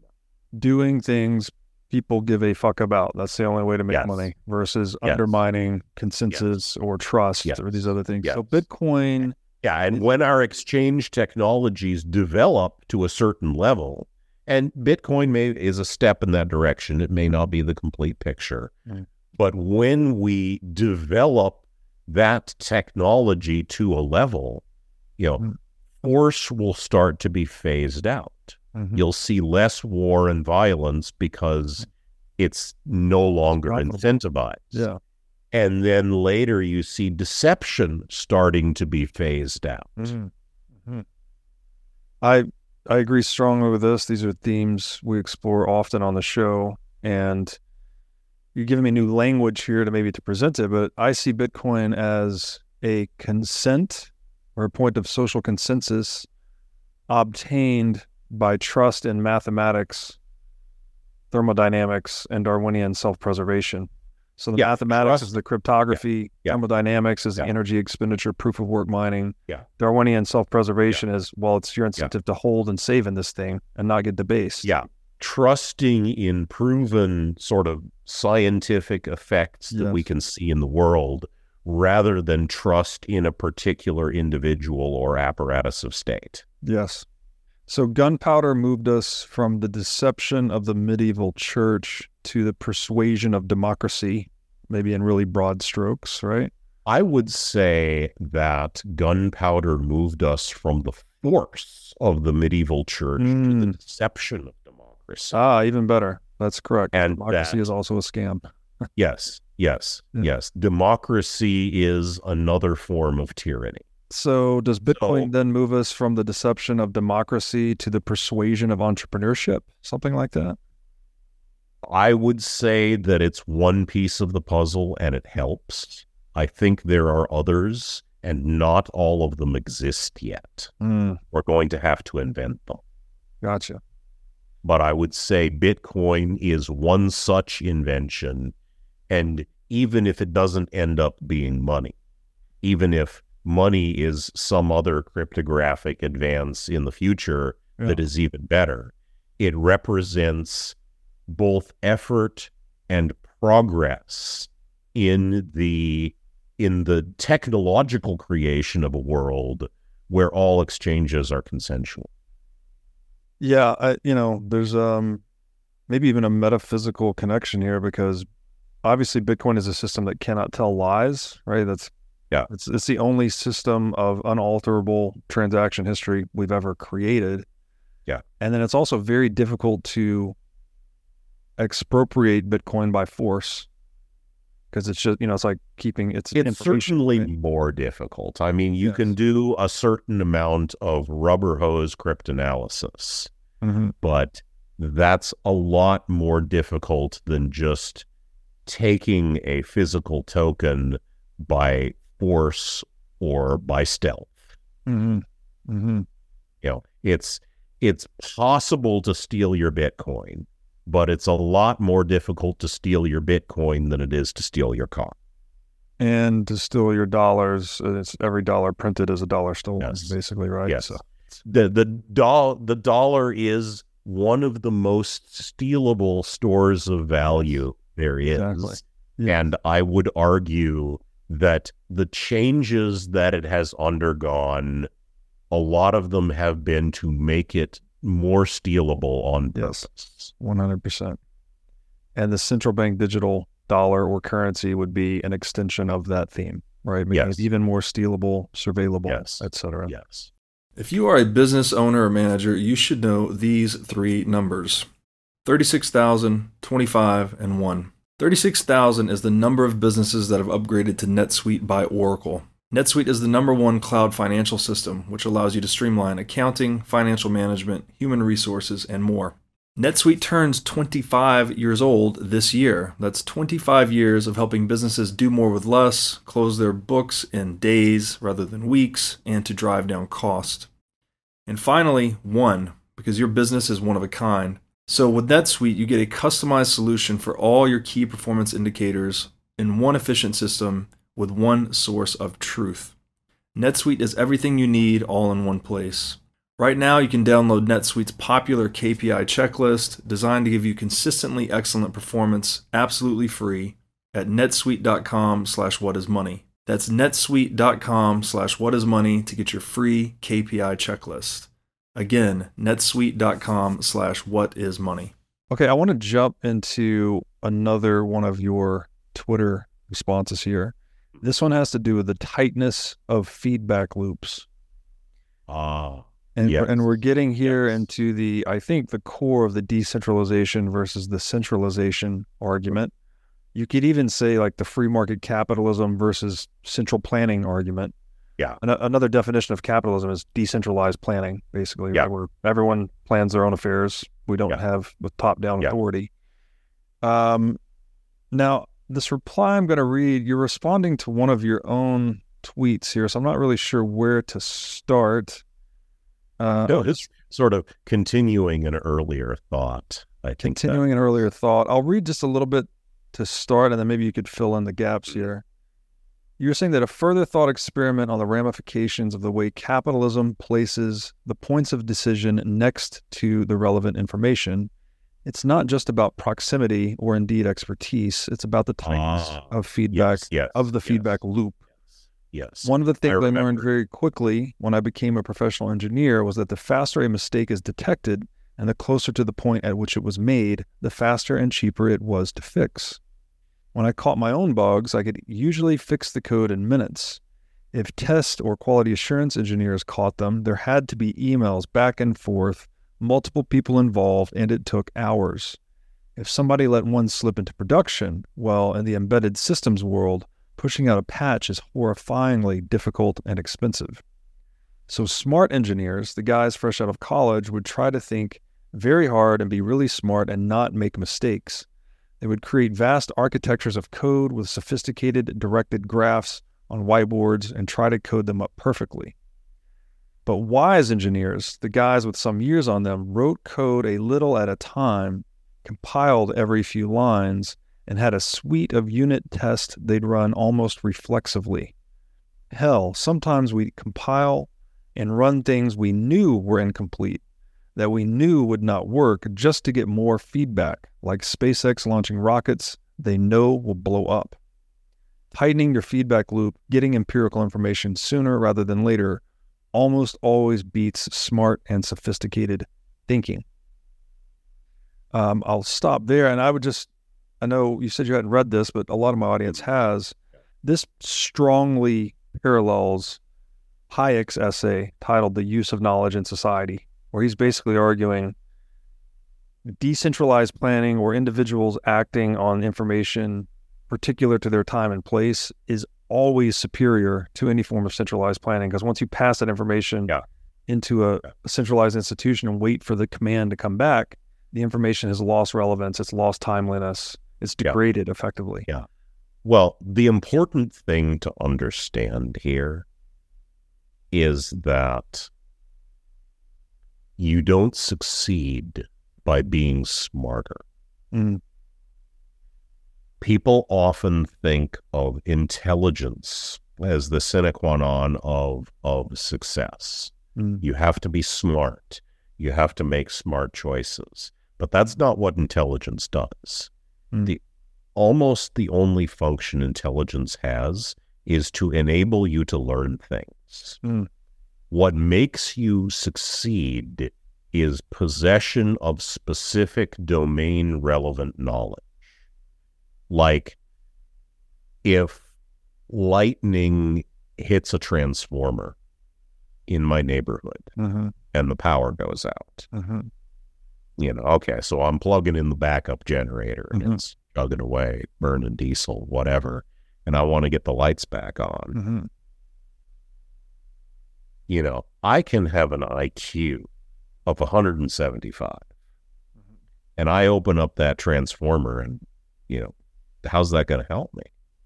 Doing things people give a fuck about. That's the only way to make Yes. money versus Yes. undermining consensus or trust or these other things. So Bitcoin, Yeah, and when our exchange technologies develop to a certain level, and Bitcoin may is a step in that direction, it may not be the complete picture. Mm. But when we develop that technology to a level, you know, Mm. force will start to be phased out. Mhm. You'll see less war and violence because it's no longer incentivized. yeah. And then later you see deception starting to be phased out. Mhm. Mhm. I I agree strongly with this. These are themes we explore often on the show, and you're giving me new language here to maybe to present it. But I see Bitcoin as a consent or a point of social consensus obtained by trust in mathematics, thermodynamics, and Darwinian self-preservation. So the Yeah, mathematics is the cryptography, Yeah. thermodynamics is the Yeah. energy expenditure, proof of work mining. Yeah. Darwinian self-preservation is well, it's your incentive to hold and save in this thing and not get debased. Yeah. Trusting in proven sort of scientific effects that we can see in the world rather than trust in a particular individual or apparatus of state. Yes. So gunpowder moved us from the deception of the medieval church to the persuasion of democracy, maybe in really broad strokes, right? I would say that gunpowder moved us from the force of the medieval church to the Mm. deception of democracy. Ah, even better. That's correct. And democracy that- is also a scam. yes, yes, Yeah. yes. Democracy is another form of tyranny. So does Bitcoin So- then move us from the deception of democracy to the persuasion of entrepreneurship? Something like that? I would say that it's one piece of the puzzle and it helps. I think there are others, and not all of them exist yet. Mm, We're going to have to invent them. gotcha. But I would say Bitcoin is one such invention. And even if it doesn't end up being money, even if money is some other cryptographic advance in the future that Yeah. is even better, it represents both effort and progress in the in the technological creation of a world where all exchanges are consensual. Yeah, I, you know, there's um maybe even a metaphysical connection here because obviously Bitcoin is a system that cannot tell lies, right? That's yeah. It's it's the only system of unalterable transaction history we've ever created. Yeah. And then it's also very difficult to expropriate Bitcoin by force because it's just you know it's like keeping it's it's certainly right? more difficult. I mean, you Yes. can do a certain amount of rubber hose cryptanalysis, Mhm. but that's a lot more difficult than just taking a physical token by force or by stealth. Mhm. Mhm. You know, it's it's possible to steal your Bitcoin, but it's a lot more difficult to steal your Bitcoin than it is to steal your car. and to steal your dollars. uh, It's every dollar printed is a dollar stolen, Yes. basically, right? Yes. So the the doll the dollar is one of the most stealable stores of value there is. Exactly. Yeah. And I would argue that the changes that it has undergone, a lot of them have been to make it more stealable on Yes. purpose. One hundred percent. And the central bank digital dollar or currency would be an extension of that theme, right? Making Yes. even more stealable, surveillable, Yes. et cetera. Yes. If you are a business owner or manager, you should know these three numbers 36,000, 25, and 1. 36,000 is the number of businesses that have upgraded to NetSuite by Oracle. NetSuite is the number one cloud financial system, which allows you to streamline accounting, financial management, human resources, and more. NetSuite turns 25 years old this year. That's 25 years of helping businesses do more with less, close their books in days rather than weeks, and to drive down cost. And finally, one, because your business is one of a kind. So with NetSuite, you get a customized solution for all your key performance indicators in one efficient system with one source of truth. NetSuite is everything you need all in one place. Right now, you can download NetSuite's popular KPI checklist designed to give you consistently excellent performance absolutely free at netsuite.com slash whatismoney. That's netsuite.com slash whatismoney to get your free KPI checklist. Again, netsuite.com slash whatismoney. Okay, I want to jump into another one of your Twitter responses here. This one has to do with the tightness of feedback loops. Ah. And, Yes. and we're getting here Yes. into the, I think, the core of the decentralization versus the centralization argument. You could even say like the free market capitalism versus central planning argument. Yeah. An- another definition of capitalism is decentralized planning, basically, Yeah. right? where everyone plans their own affairs. We don't Yeah. have the top-down Yeah. authority. Um, now, this reply I'm going to read, you're responding to one of your own tweets here, so I'm not really sure where to start. Uh, No, it's sort of continuing an earlier thought. I think that- continuing an earlier thought. I'll read just a little bit to start, and then maybe you could fill in the gaps here. You were saying that a further thought experiment on the ramifications of the way capitalism places the points of decision next to the relevant information. It's not just about proximity or indeed expertise. It's about the tightness Ah, of feedback yes, yes, of the yes, feedback loop. Yes. One of the things I, learned very quickly when I became a professional engineer was that the faster a mistake is detected and the closer to the point at which it was made, the faster and cheaper it was to fix. When I caught my own bugs, I could usually fix the code in minutes. If test or quality assurance engineers caught them, there had to be emails back and forth, multiple people involved, and it took hours. If somebody let one slip into production, well, in the embedded systems world, pushing out a patch is horrifyingly difficult and expensive. So, smart engineers, the guys fresh out of college, would try to think very hard and be really smart and not make mistakes. They would create vast architectures of code with sophisticated directed graphs on whiteboards and try to code them up perfectly. But wise engineers, the guys with some years on them, wrote code a little at a time, compiled every few lines, and had a suite of unit tests they'd run almost reflexively. Hell, sometimes we'd compile and run things we knew were incomplete, that we knew would not work just to get more feedback, like SpaceX launching rockets they know will blow up. Tightening your feedback loop, getting empirical information sooner rather than later, almost always beats smart and sophisticated thinking. Um, I'll stop there, and I would just. I know you said you hadn't read this, but a lot of my audience has. This strongly parallels Hayek's essay titled "The Use of Knowledge in Society," where he's basically arguing decentralized planning or individuals acting on information particular to their time and place is always superior to any form of centralized planning because once you pass that information yeah. into a, a, centralized institution and wait for the command to come back, the information has lost relevance, it's lost timeliness, it's degraded yeah. effectively. Yeah. Well, the important thing to understand here is that you don't succeed by being smarter. Mm. People often think of intelligence as the sine qua non of, of success. Mm. You have to be smart. You have to make smart choices. But that's not what intelligence does. Mm. The almost the only function intelligence has is to enable you to learn things. Mm. What makes you succeed is possession of specific domain relevant knowledge. Like if lightning hits a transformer in my neighborhood mm-hmm. and the power goes out. Mm-hmm. You know, okay, so I'm plugging in the backup generator and Mhm. it's chugging away, burning diesel, whatever, and I want to get the lights back on. You know, I can have an IQ of 175 and I open up that transformer and, you know, how's that going to help me?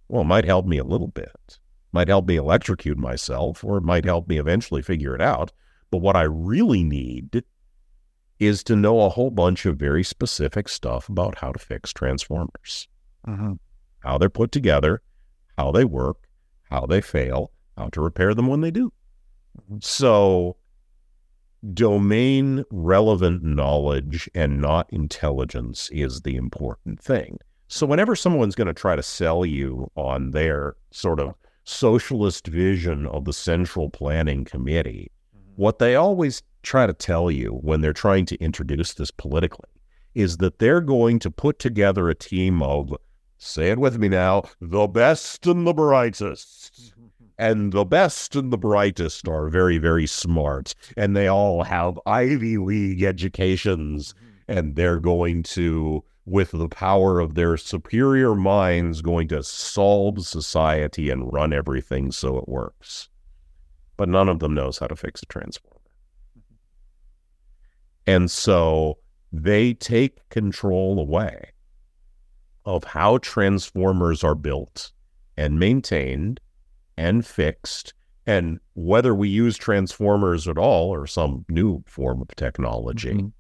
Well, it might help me a little bit. Might help me electrocute myself or it might help me eventually figure it out. But what I really need is to know a whole bunch of very specific stuff about how to fix transformers, Mm-hmm. how they're put together, how they work, how they fail, how to repair them when they do. So, domain relevant knowledge and not intelligence is the important thing. So, whenever someone's going to try to sell you on their sort of socialist vision of the central planning committee, mm-hmm. what they always try to tell you when they're trying to introduce this politically is that they're going to put together a team of, say it with me now, the best and the brightest. Mm-hmm. And the best and the brightest are very, very smart, and they all have Ivy League educations, mm-hmm. and they're going to, with the power of their superior minds, going to solve society and run everything so it works. But none of them knows how to fix a transformer. And so they take control away of how transformers are built and maintained and fixed, and whether we use transformers at all or some new form of technology, Mhm.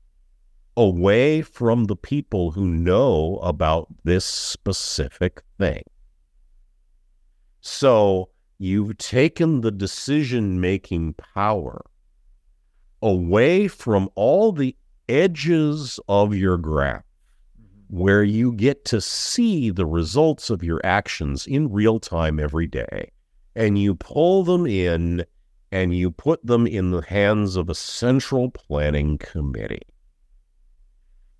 Away from the people who know about this specific thing. So you've taken the decision making power away from all the edges of your graph mm-hmm. where you get to see the results of your actions in real time every day and you pull them in and you put them in the hands of a central planning committee.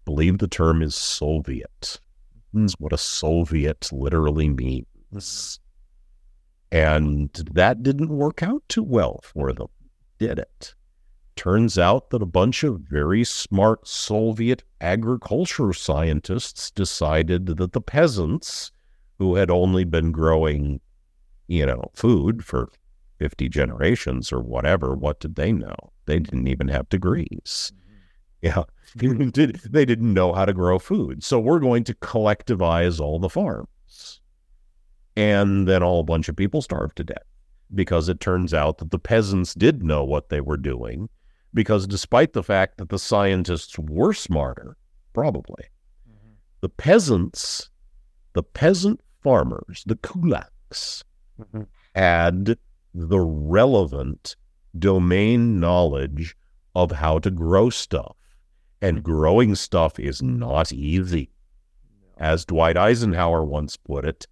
Believe the term is Soviet. Hmm. That's what a Soviet literally means. Hmm. And that didn't work out too well for them, did it? Turns out that a bunch of very smart Soviet agriculture scientists decided that the peasants who had only been growing, you know, food for 50 generations or whatever, what did they know? They didn't even have degrees. Yeah, they did- they didn't know how to grow food. So we're going to collectivize all the farms. And then all a bunch of people starved to death because it turns out that the peasants did know what they were doing because despite the fact that the scientists were smarter, probably, the peasants, the peasant farmers, the kulaks, Mhm. had the relevant domain knowledge of how to grow stuff. And growing stuff is not easy. As Dwight Eisenhower once put it,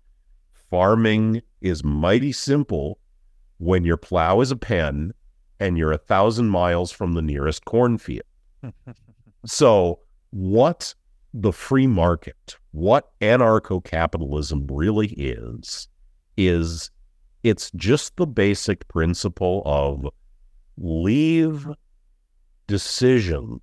farming is mighty simple when your plow is a pen and you're a thousand miles from the nearest cornfield. So, what the free market, what anarcho capitalism really is, is it's just the basic principle of leave decisions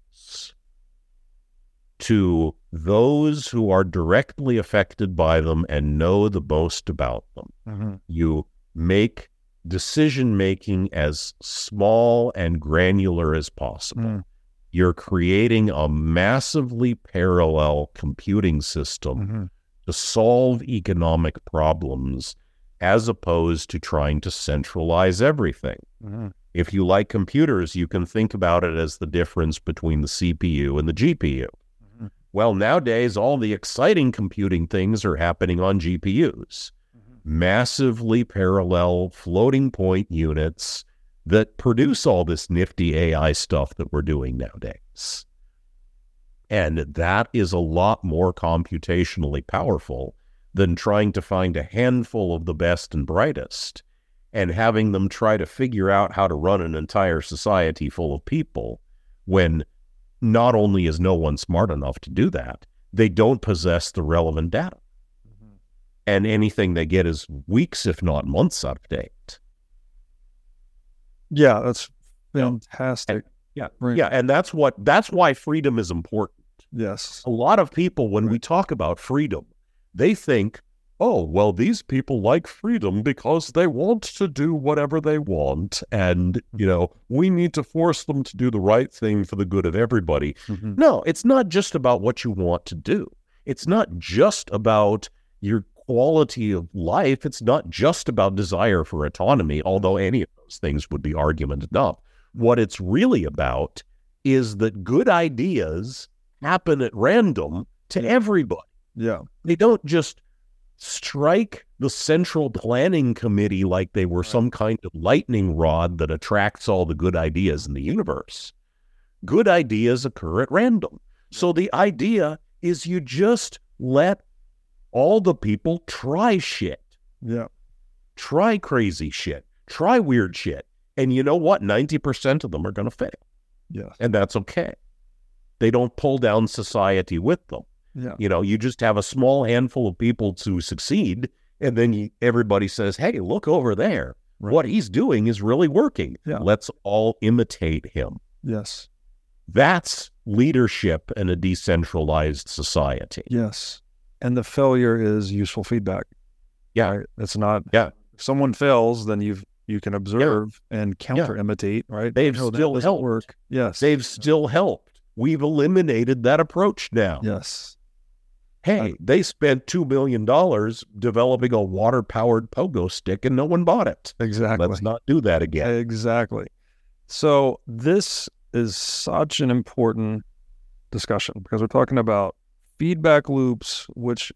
to those who are directly affected by them and know the most about them. Mm-hmm. You make decision making as small and granular as possible. Mm. You're creating a massively parallel computing system Mm-hmm. to solve economic problems as opposed to trying to centralize everything. Mm-hmm. If you like computers, you can think about it as the difference between the CPU and the GPU. Well, nowadays, all the exciting computing things are happening on GPUs, mm-hmm. massively parallel floating point units that produce all this nifty AI stuff that we're doing nowadays. And that is a lot more computationally powerful than trying to find a handful of the best and brightest and having them try to figure out how to run an entire society full of people when not only is no one smart enough to do that, they don't possess the relevant data. Mm-hmm. And anything they get is weeks, if not months out of date. Yeah, that's Yeah. fantastic. Yeah. Right. Yeah. And that's what that's why freedom is important. Yes. a lot of people, when we talk about freedom, they think, oh, well, these people like freedom because they want to do whatever they want. And, you know, we need to force them to do the right thing for the good of everybody. Mhm. No, it's not just about what you want to do. It's not just about your quality of life. It's not just about desire for autonomy, although any of those things would be argument enough. What it's really about is that good ideas happen at random to everybody. Yeah. They don't just strike the central planning committee like they were some kind of lightning rod that attracts all the good ideas in the universe. Good ideas occur at random. So the idea is you just let all the people try shit, Yeah. try crazy shit, try weird shit. And you know what? 90% of them are going to fail. Yes. And that's okay. They don't pull down society with them. Yeah. You know, you just have a small handful of people to succeed, and then you, everybody says, "Hey, look over there! Right. What he's doing is really working. Yeah. Let's all imitate him." Yes. That's leadership in a decentralized society. Yes. And the failure is useful feedback. Yeah. Right? It's not. Yeah. If someone fails, then you've you can observe and counter imitate. Right. They've No, oh, still helped. work. Yes. They've still helped. We've eliminated that approach now. Yes. Hey, uh, they spent two million dollars developing a water-powered pogo stick, and no one bought it. Exactly. Let's not do that again. Exactly. So this is such an important discussion because we're talking about feedback loops, which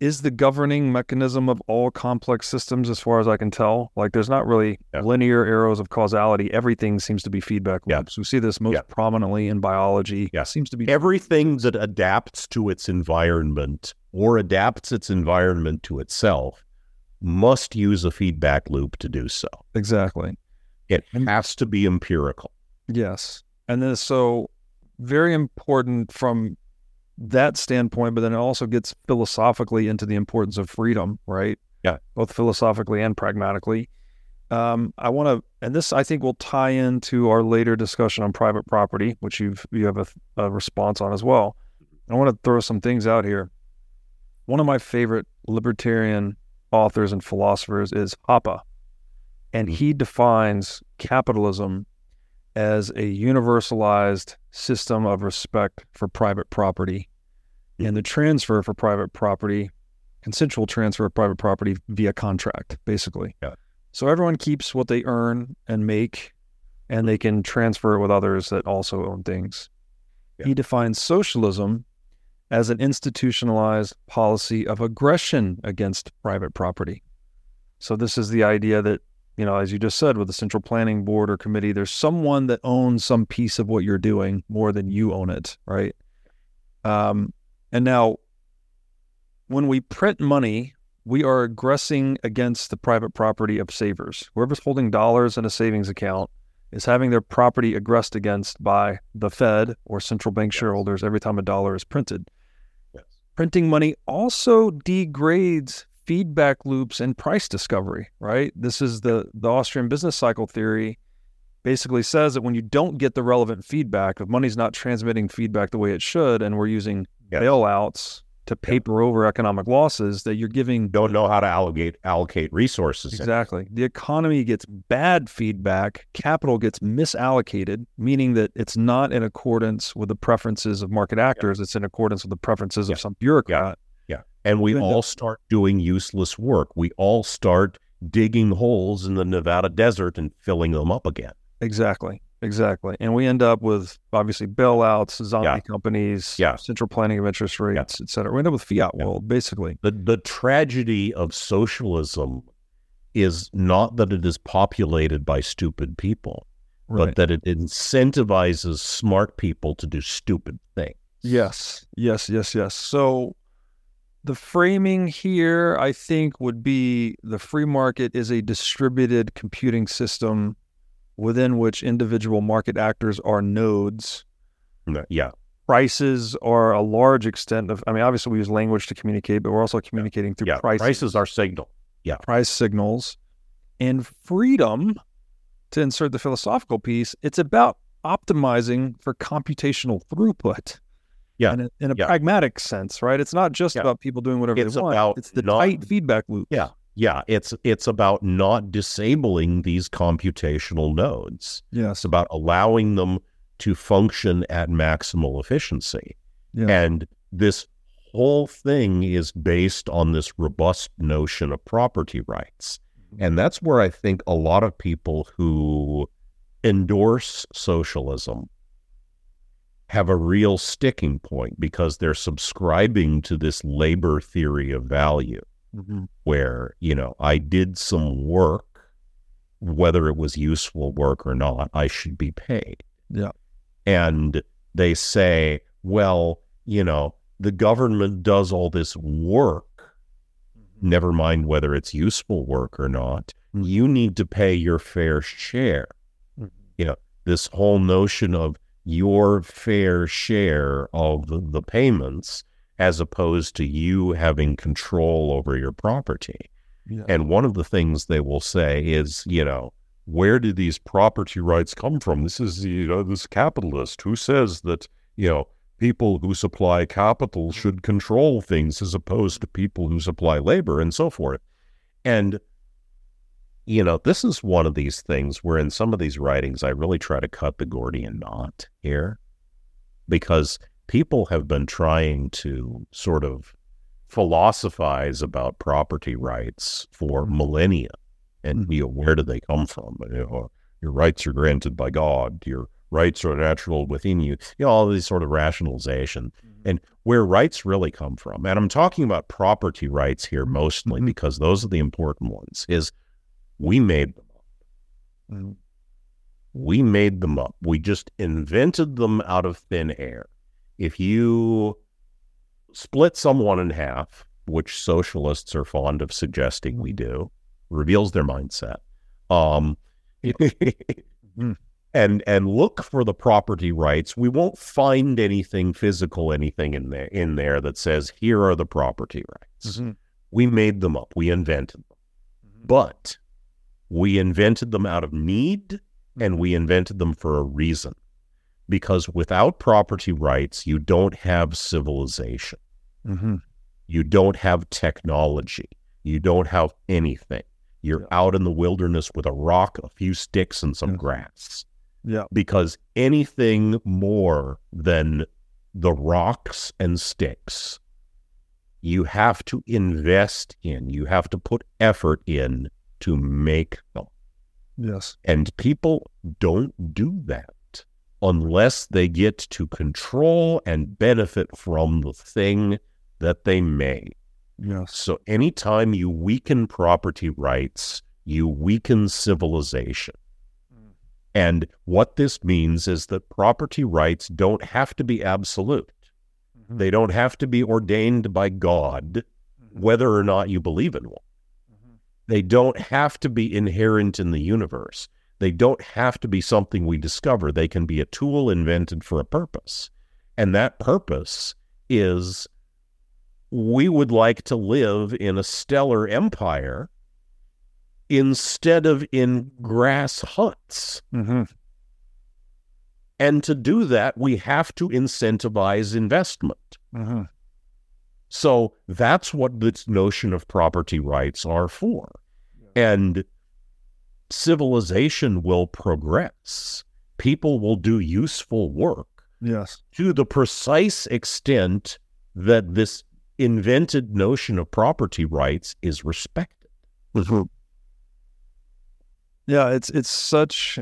is the governing mechanism of all complex systems, as far as I can tell. Like, there's not really Yeah. linear arrows of causality. Everything seems to be feedback Yeah. loops. We see this most Yeah. prominently in biology. Yeah. seems to be everything that adapts to its environment or adapts its environment to itself must use a feedback loop to do so. exactly. It has to be empirical. Yes. And then so very important from that standpoint, but then it also gets philosophically into the importance of freedom, right? Yeah. Both philosophically and pragmatically. Um, I want to, and this I think will tie into our later discussion on private property, which you've you have a, a response on as well. I want to throw some things out here. One of my favorite libertarian authors and philosophers is Hoppe, and he defines capitalism as a universalized system of respect for private property and the transfer for private property, consensual transfer of private property via contract, basically. Yeah. So everyone keeps what they earn and make, and they can transfer it with others that also own things. Yeah. He defines socialism as an institutionalized policy of aggression against private property. So this is the idea that you know, as you just said, with the central planning board or committee, there's someone that owns some piece of what you're doing more than you own it, right? Um, and now, when we print money, we are aggressing against the private property of savers. Whoever's holding dollars in a savings account is having their property aggressed against by the Fed or central bank shareholders every time a dollar is printed. Yes. Printing money also degrades feedback loops and price discovery, right? This is the the Austrian business cycle theory basically says that when you don't get the relevant feedback, if money's not transmitting feedback the way it should, and we're using Yes. bailouts to paper over economic losses, that you're giving Don't know how to allocate allocate resources. Exactly. The economy gets bad feedback, capital gets misallocated, meaning that it's not in accordance with the preferences of market actors, it's in accordance with the preferences Yeah. of some bureaucrat. And we all start doing useless work. We all start digging holes in the Nevada desert and filling them up again. Exactly. Exactly. And we end up with obviously bailouts, zombie Yeah. companies, Yeah. central planning of interest rates, et cetera. We end up with fiat Yeah. world, basically. The the tragedy of socialism is not that it is populated by stupid people, Right. but that it incentivizes smart people to do stupid things. Yes, yes, yes, yes. So the framing here, I think, would be the free market is a distributed computing system within which individual market actors are nodes. Yeah. Prices are a large extent of, I mean, obviously we use language to communicate, but we're also communicating through Yeah. prices, Prices are signal. Yeah. Price signals, and freedom. To insert the philosophical piece, it's about optimizing for computational throughput. Yeah, In a, in a yeah. pragmatic sense, right? It's not just Yeah. about people doing whatever It's they want. about it's the not- tight feedback loop. Yeah. Yeah. It's it's about not disabling these computational nodes. Yes. It's about allowing them to function at maximal efficiency. Yeah. And this whole thing is based on this robust notion of property rights. Mm-hmm. And that's where I think a lot of people who endorse socialism have a real sticking point because they're subscribing to this labor theory of value Mhm. where, you know, I did some work, whether it was useful work or not, I should be paid. Yeah. And they say, well, you know, the government does all this work, never mind whether it's useful work or not. Mhm. You need to pay your fair share. Mhm. You know, this whole notion of your fair share of the, payments as opposed to you having control over your property. Yeah. And one of the things they will say is, you know, where do these property rights come from? This is, you know, this capitalist who says that, you know, people who supply capital should control things as opposed to people who supply labor and so forth. And, you know, this is one of these things where in some of these writings, I really try to cut the Gordian knot here because people have been trying to sort of philosophize about property rights for mm-hmm. millennia. And you know, where do they come from? You know, your rights are granted by God. Your rights are natural within you. You know, all these sort of rationalization mm-hmm. and where rights really come from. And I'm talking about property rights here mostly Mhm. because those are the important ones. Is we made them up. Mhm. We made them up. We just invented them out of thin air. If you split someone in half, which socialists are fond of suggesting we do, reveals their mindset. Um, Mhm. and and look for the property rights. We won't find anything physical, anything in there in there that says here are the property rights. Mhm. We made them up. We invented them, but we invented them out of need, and we invented them for a reason. Because without property rights, you don't have civilization. Mhm. You don't have technology. You don't have anything. You're out in the wilderness with a rock, a few sticks, and some Yeah. grass. Yeah. Because anything more than the rocks and sticks, you have to invest in, you have to put effort in to make them. Yes. And people don't do that unless they get to control and benefit from the thing that they made. Yes. So anytime you weaken property rights, you weaken civilization. And what this means is that property rights don't have to be absolute. Mhm. They don't have to be ordained by God, whether or not you believe in one. They don't have to be inherent in the universe. They don't have to be something we discover. They can be a tool invented for a purpose. And that purpose is we would like to live in a stellar empire instead of in grass huts. Mm-hmm. And to do that, we have to incentivize investment. Mm-hmm. So that's what this notion of property rights are for. And civilization will progress. People will do useful work Yes. to the precise extent that this invented notion of property rights is respected. Yeah, it's it's such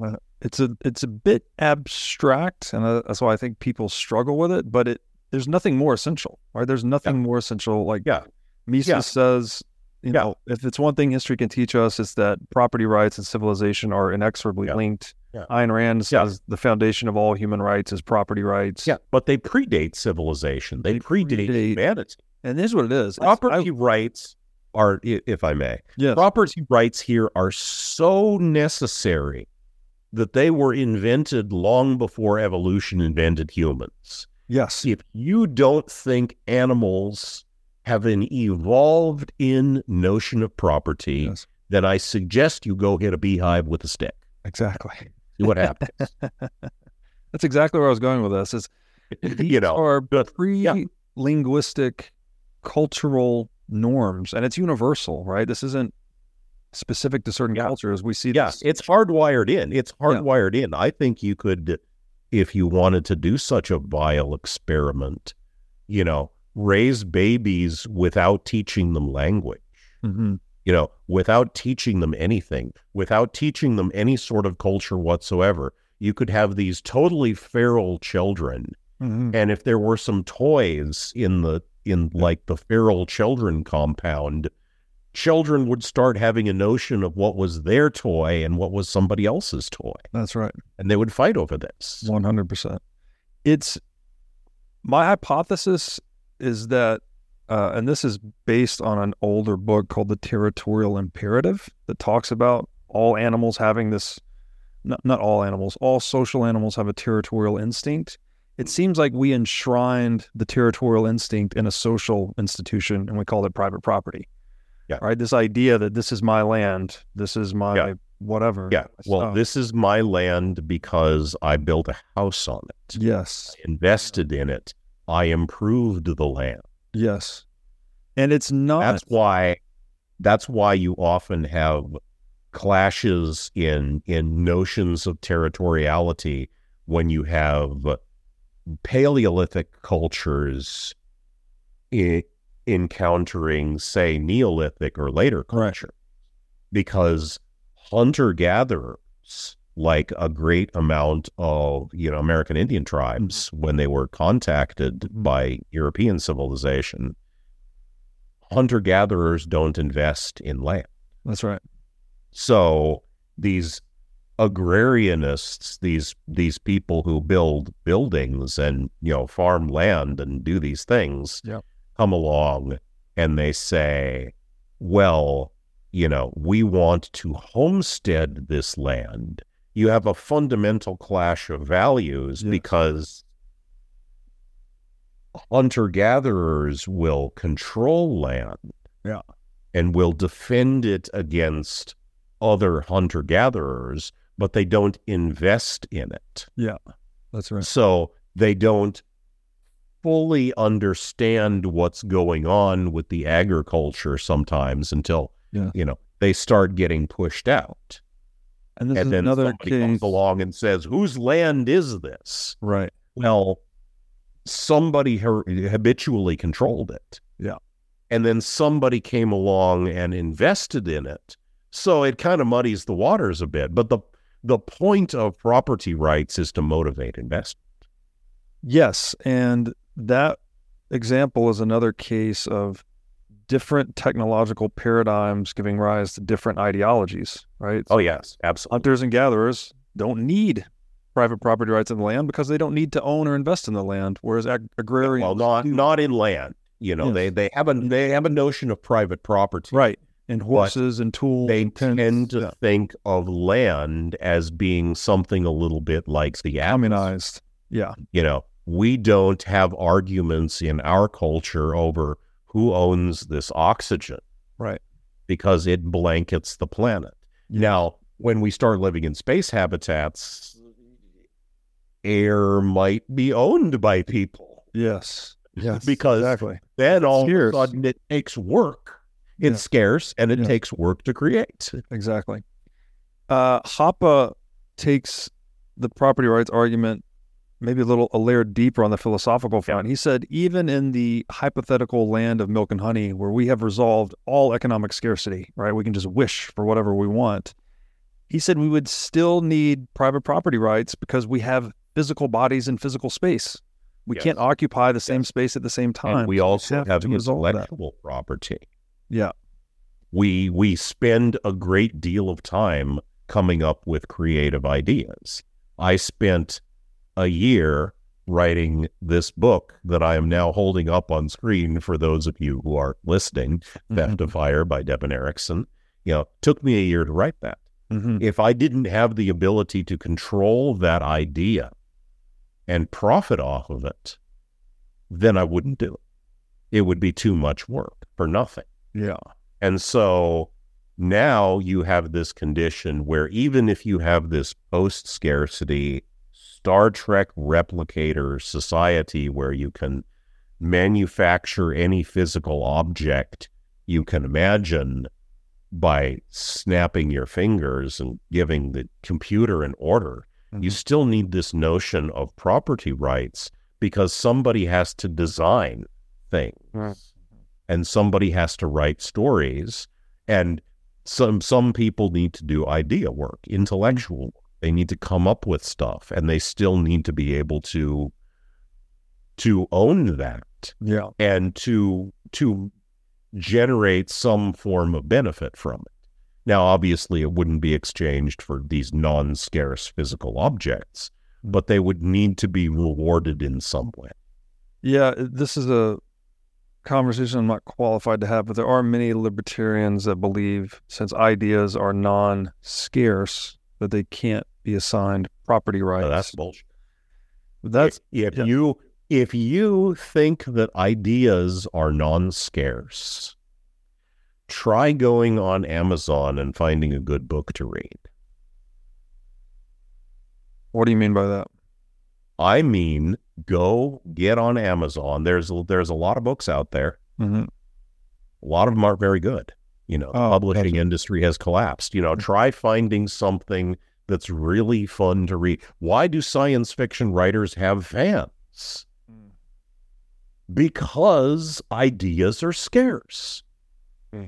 uh, it's a it's a bit abstract, and uh, that's why I think people struggle with it. But it there's nothing more essential, right? There's nothing more essential. Like Yeah. Mises Yeah. says, you Yeah. know, if it's one thing history can teach us, it's that property rights and civilization are inexorably Yeah. linked. Yeah. Ayn Rand Yeah. says the foundation of all human rights is property rights. Yeah, but they predate civilization. They, They predate, predate- humanity. and this is what it is. Property I- rights are, if I may, yes. property rights here are so necessary that they were invented long before evolution invented humans. Yes. If you don't think animals have an evolved in notion of property, Yes. then I suggest you go hit a beehive with a stick. Exactly. See what happens. That's exactly where I was going with this. Is you know, are but- yeah. pre-linguistic cultural norms, and it's universal, right? This isn't specific to certain Yeah. cultures. We see Yeah, this. it's hardwired in. It's hardwired in. I think you could, if you wanted to do such a vile experiment, you know, raise babies without teaching them language, Mhm. you know, without teaching them anything, without teaching them any sort of culture whatsoever. You could have these totally feral children. Mhm. And if there were some toys in the, in like the feral children compound, children would start having a notion of what was their toy and what was somebody else's toy That's right. and they would fight over this One hundred percent. It's my hypothesis is that, uh, and this is based on an older book called The Territorial Imperative that talks about all animals having this. Not, not all animals, all social animals have a territorial instinct. It seems like we enshrined the territorial instinct in a social institution and we called it private property. Yeah. Right. This idea that this is my land, this is my Yeah. whatever. yeah well stuff. this is my land because i built a house on it Yes. invested in it i improved the land Yes. And it's not that's why that's why you often have clashes in in notions of territoriality when you have paleolithic cultures i- encountering say neolithic or later Right. culture because hunter gatherers like a great amount of you know American Indian tribes mm-hmm. when they were contacted mm-hmm. by European civilization hunter gatherers don't invest in land That's right. so these agrarianists, these these people who build buildings and you know farm land and do these things, Yep. Come along and they say, "Well, you know, we want to homestead this land." You have a fundamental clash of values because hunter gatherers will control land Yeah. and will defend it against other hunter gatherers, but they don't invest in it. Yeah. That's right. So they don't fully understand what's going on with the agriculture sometimes until, Yeah. you know, they start getting pushed out. And and then another somebody case. comes along and says, whose land is this? Right. Well, somebody her- habitually controlled it. Yeah. And then somebody came along and invested in it. So it kind of muddies the waters a bit. But the the point of property rights is to motivate investment. Yes. And that example is another case of different technological paradigms giving rise to different ideologies, right? Oh yes, absolutely. Hunters and gatherers don't need private property rights in the land because they don't need to own or invest in the land, whereas ag- agrarians Well, not do. not in land. You know, Yes. they they have a they have a notion of private property. right. and horses and tools. They and tend to Yeah. think of land as being something a little bit like the atmosphere. communized. Yeah. You know, we don't have arguments in our culture over who owns this oxygen Right. because it blankets the planet. Now, when we start living in space habitats, air might be owned by people. Yes. Yes. Because exactly. Then all Scarce. of a sudden it takes work. It's Yeah. scarce and it Yeah. takes work to create. Exactly. Uh, Hoppe takes the property rights argument maybe a little a layer deeper on the philosophical front. He said, even in the hypothetical land of milk and honey, where we have resolved all economic scarcity, right? We can just wish for whatever we want. He said we would still need private property rights because we have physical bodies in physical space. We Yes. can't occupy the same space at the same time. And we So also have have to resolve that. intellectual property. Yeah. We we spend a great deal of time coming up with creative ideas. I spent a year writing this book that I am now holding up on screen for those of you who are listening, Theft of Fire by Devon Eriksen. You know, took me a year to write that. Mhm. If I didn't have the ability to control that idea and profit off of it, then I wouldn't do it. It would be too much work for nothing. Yeah. And so now you have this condition where even if you have this post scarcity Star Trek replicator society where you can manufacture any physical object you can imagine by snapping your fingers and giving the computer an order, you Mhm. still need this notion of property rights because somebody has to design things Right. and somebody has to write stories and some some people need to do idea work intellectual work they need to come up with stuff and they still need to be able to to own that Yeah. and to to generate some form of benefit from it now obviously it wouldn't be exchanged for these non-scarce physical objects but they would need to be rewarded in some way Yeah, this is a conversation I'm not qualified to have, but there are many libertarians that believe since ideas are non scarce, that they can't be assigned property rights. So that's bullshit That's if yeah. you if you think that ideas are non-scarce try going on amazon and finding a good book to read what do you mean by that? i mean go get on amazon there's there's a lot of books out there hmm a lot of them aren't very good you know the Oh, publishing gotcha. industry has collapsed you know try finding something that's really fun to read why do science fiction writers have fans because ideas are scarce. Hmm.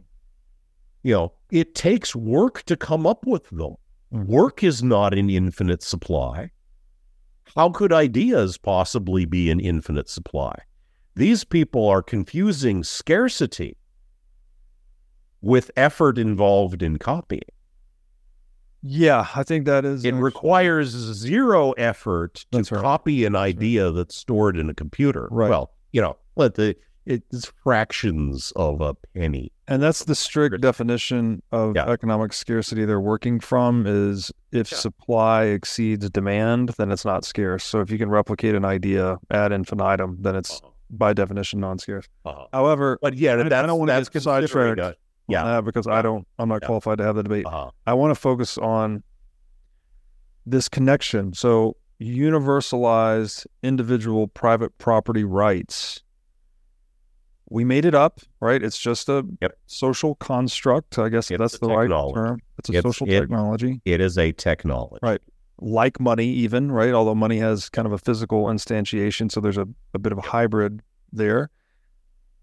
You know, it takes work to come up with them. Mhm. Work is not an infinite supply. How could ideas possibly be an infinite supply? These people are confusing scarcity with effort involved in copying. Yeah, I think that is. It actually- requires zero effort to right. copy an idea that's stored in a computer. Right. Well, you know, let the it's fractions of a penny. and that's the strict definition of Yeah. economic scarcity they're working from is if Yeah. supply exceeds demand, then it's not scarce. So if you can replicate an idea ad infinitum, then it's by definition non-scarce. Uh-huh. However, But yeah, I- I that's don't wanna get sidetracked. Yeah. because I don't, I'm not Yeah. qualified to have the debate. uh-huh. I want to focus on this connection. So, universalized individual private property rights. We made it up, right? It's just a Yep. social construct. I guess It's that's the right term. It's a It's- social it- technology, It is a technology. Right. like money, even, right? Although money has kind of a physical instantiation. So, there's a, a bit of a hybrid there.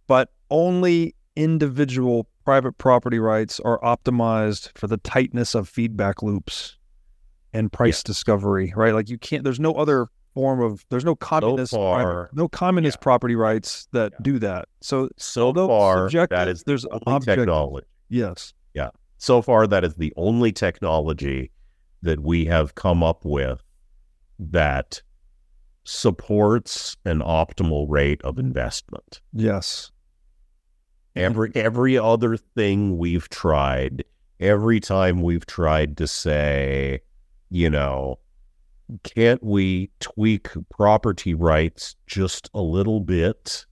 But only individual private property rights are optimized for the tightness of feedback loops and price discovery, right? Like you can't there's no other form of there's no communist So far, no communist yeah. property rights that Yeah. do that. So So far, that is there's the only objective. technology. yes. Yeah. So far, that is the only technology that we have come up with that supports an optimal rate of investment. Yes. Every mm-hmm. every other thing we've tried, every time we've tried to say, you know, can't we tweak property rights just a little bit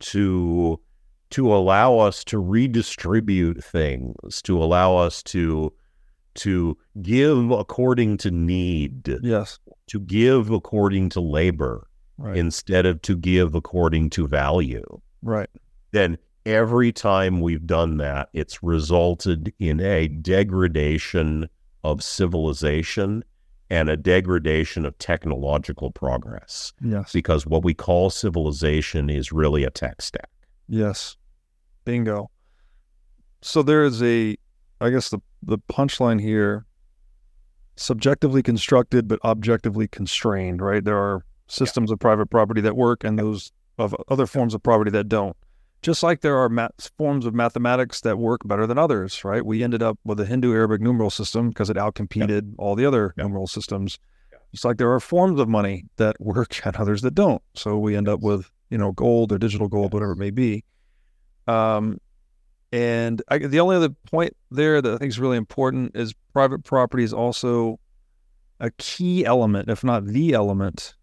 to to allow us to redistribute things, to allow us to to give according to need, Yes. to give according to labor Right. instead of to give according to value. right. Then every time we've done that, it's resulted in a degradation of civilization and a degradation of technological progress Yes. because what we call civilization is really a tech stack. Yes. Bingo. So there is a, I guess the the punchline here, subjectively constructed but objectively constrained. Right. There are systems of private property that work, and those of other forms of property that don't. Just like there are math- forms of mathematics that work better than others, right? We ended up with a Hindu Arabic numeral system because it outcompeted all the other Yep. numeral systems. Yep. Just like there are forms of money that work and others that don't. So we end up with, you know, gold or digital gold, whatever it may be. Um, and I, the only other point there that I think is really important is private property is also a key element, if not the element,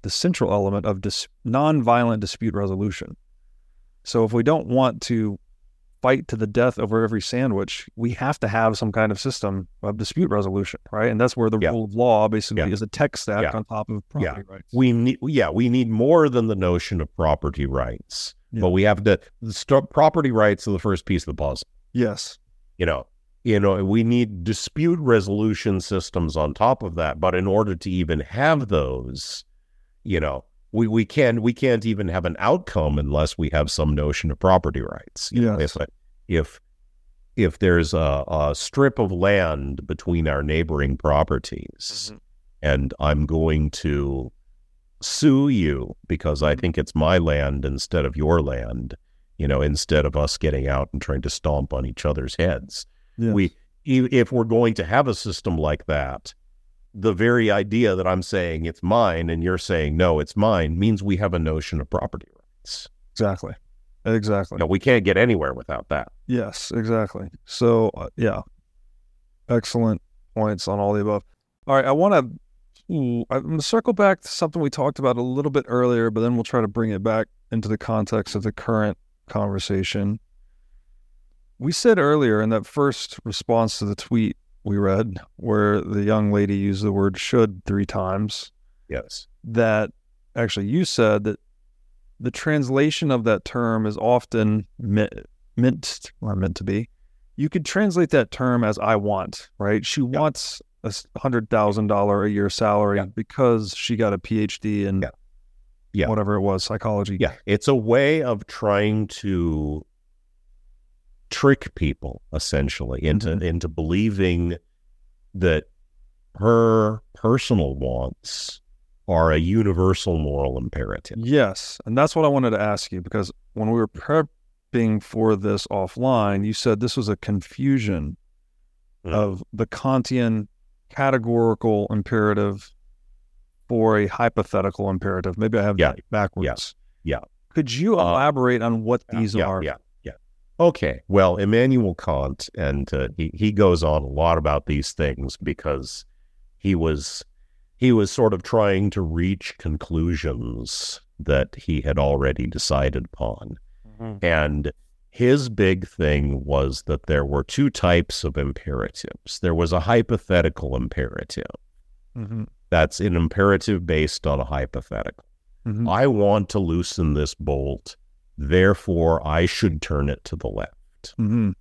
the central element of dis- nonviolent dispute resolution. So if we don't want to fight to the death over every sandwich, we have to have some kind of system of dispute resolution, right? And that's where the Yeah. rule of law basically Yeah. is a tech stack Yeah. on top of property rights. We need, yeah, we need more than the notion of property rights, but we have to. The st- property rights are the first piece of the puzzle. Yes. You know, you know, we need dispute resolution systems on top of that. But in order to even have those, you know, we, we can we can't even have an outcome unless we have some notion of property rights. You know, if if if there's a, a strip of land between our neighboring properties, Mm-hmm. and I'm going to sue you because I think it's my land instead of your land, you know, instead of us getting out and trying to stomp on each other's heads. Yes. We, if we're going to have a system like that, the very idea that I'm saying it's mine and you're saying no, it's mine means we have a notion of property rights. exactly. Exactly. No, we can't get anywhere without that. Yes, exactly. So, uh, yeah, excellent points on all the above. All right, I want to. I'm to circle back to something we talked about a little bit earlier, but then we'll try to bring it back into the context of the current conversation. We said earlier in that first response to the tweet we read, where the young lady used the word should three times, Yes. that actually you said that the translation of that term is often meant, meant or meant to be. You could translate that term as I want, right? She wants a hundred thousand dollar a year salary Yeah. because she got a PhD in. Yeah. whatever it was, psychology. Yeah. It's a way of trying to trick people essentially into Mhm. into believing that her personal wants are a universal moral imperative. Yes. And that's what I wanted to ask you because when we were prepping for this offline, you said this was a confusion Mhm. of the Kantian categorical imperative for a hypothetical imperative. Maybe I have Yeah. that backwards. Yeah. Could you Uh, elaborate on what these yeah, are? Yeah. Okay. Well, Immanuel Kant, and uh, he he goes on a lot about these things because he was he was sort of trying to reach conclusions that he had already decided upon, Mhm. and his big thing was that there were two types of imperatives. There was a hypothetical imperative. Mhm. That's an imperative based on a hypothetical. Mhm. I want to loosen this bolt, therefore I should turn it to the left. Mhm.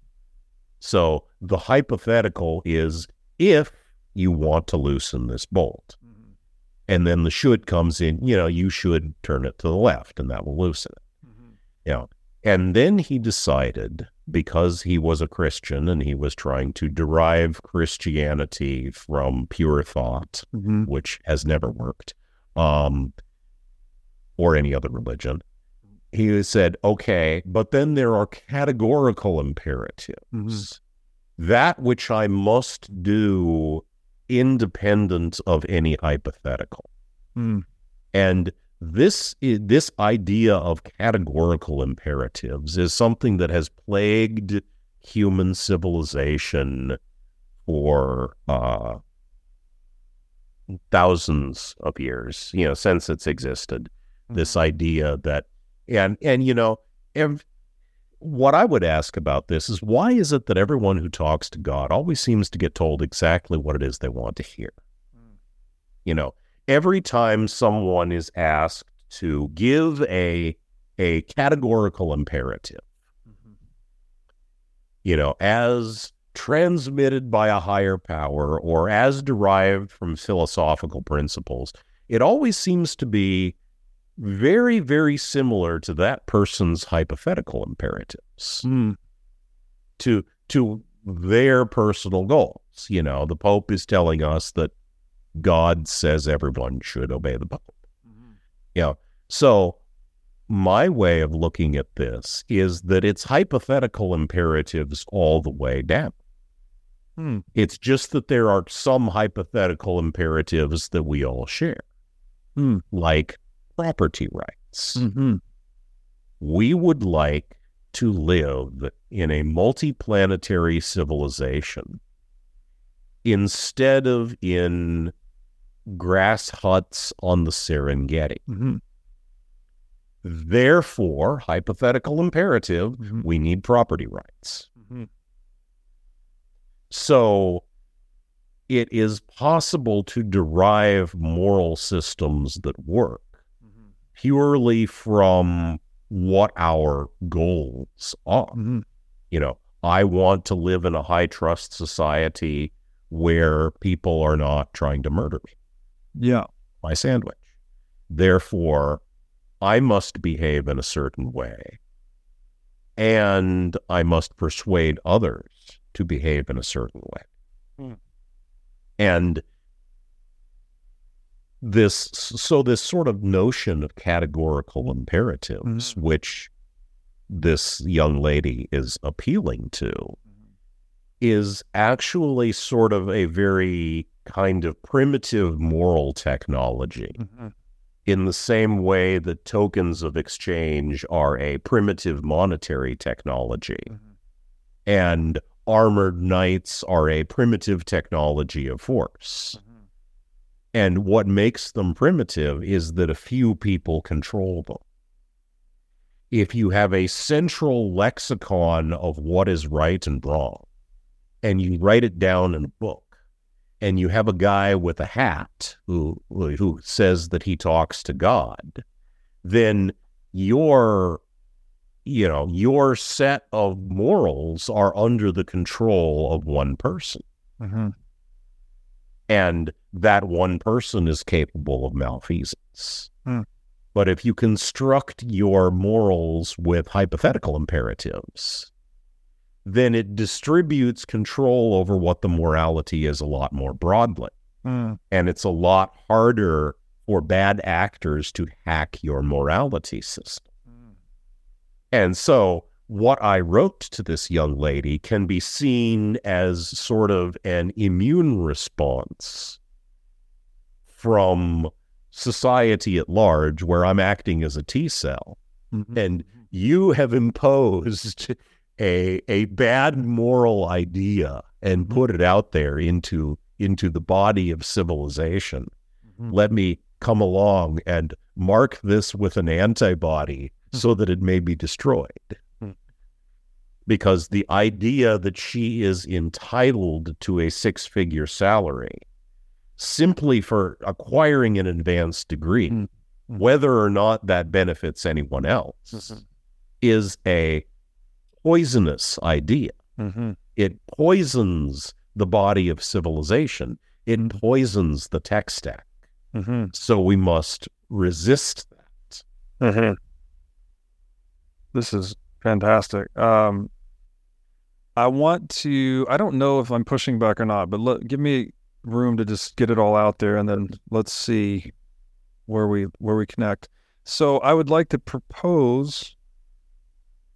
So the hypothetical is if you want to loosen this bolt. And then the should comes in, you know, you should turn it to the left and that will loosen it. Mhm. You know. And then he decided, because he was a Christian and he was trying to derive Christianity from pure thought, Mhm. which has never worked, um, or any other religion. He said, okay, but then there are categorical imperatives. That which I must do independent of any hypothetical. Mhm. And this this idea of categorical imperatives is something that has plagued human civilization for uh, thousands of years, you know, since it's existed. Mm-hmm. This idea that, and and you know, ev- what I would ask about this is why is it that everyone who talks to God always seems to get told exactly what it is they want to hear? Mm. You know, every time someone is asked to give a a categorical imperative, mm-hmm. you know, as transmitted by a higher power or as derived from philosophical principles, it always seems to be very, very similar to that person's hypothetical imperatives mm. to to their personal goals. You know, the Pope is telling us that God says everyone should obey the Pope. Mm-hmm. You know, so my way of looking at this is that it's hypothetical imperatives all the way down. Hmm. It's just that there are some hypothetical imperatives that we all share, hmm. like property rights. Mm-hmm. We would like to live in a multiplanetary civilization instead of in grass huts on the Serengeti. Mm-hmm. Therefore, hypothetical imperative, mm-hmm. we need property rights. Mm-hmm. So it is possible to derive moral systems that work. Purely from what our goals are. Mm-hmm. You know, I want to live in a high trust society where people are not trying to murder me. Yeah. My sandwich. Therefore, I must behave in a certain way. And I must persuade others to behave in a certain way. Hmm. And this, so this sort of notion of categorical imperatives, mm-hmm. which this young lady is appealing to, mm-hmm. is actually sort of a very kind of primitive moral technology mm-hmm. in the same way that tokens of exchange are a primitive monetary technology Mm-hmm. and armored knights are a primitive technology of force. Mm-hmm. And what makes them primitive is that a few people control them. If you have a central lexicon of what is right and wrong, and you write it down in a book, and you have a guy with a hat who who says that he talks to God, then your you know your set of morals are under the control of one person, Mm-hmm. and that one person is capable of malfeasance. Hmm. But if you construct your morals with hypothetical imperatives, then it distributes control over what the morality is a lot more broadly. Mm. And it's a lot harder for bad actors to hack your morality system. Mm. And so, what I wrote to this young lady can be seen as sort of an immune response from society at large, where I'm acting as a T cell. Mm-hmm. And you have imposed a a bad moral idea and Mm-hmm. put it out there into into the body of civilization. Mhm. Let me come along and mark this with an antibody so that it may be destroyed. Hmm. Because the idea that she is entitled to a six figure salary simply for acquiring an advanced degree, Hmm. whether or not that benefits anyone else, Mhm. is a poisonous idea. Mm-hmm. It poisons the body of civilization. It Hmm. poisons the tech stack. Mm-hmm. So we must resist that. Mm-hmm. This is fantastic. Um, I want to. I don't know if I'm pushing back or not, but let, give me room to just get it all out there, and then let's see where we where we connect. So I would like to propose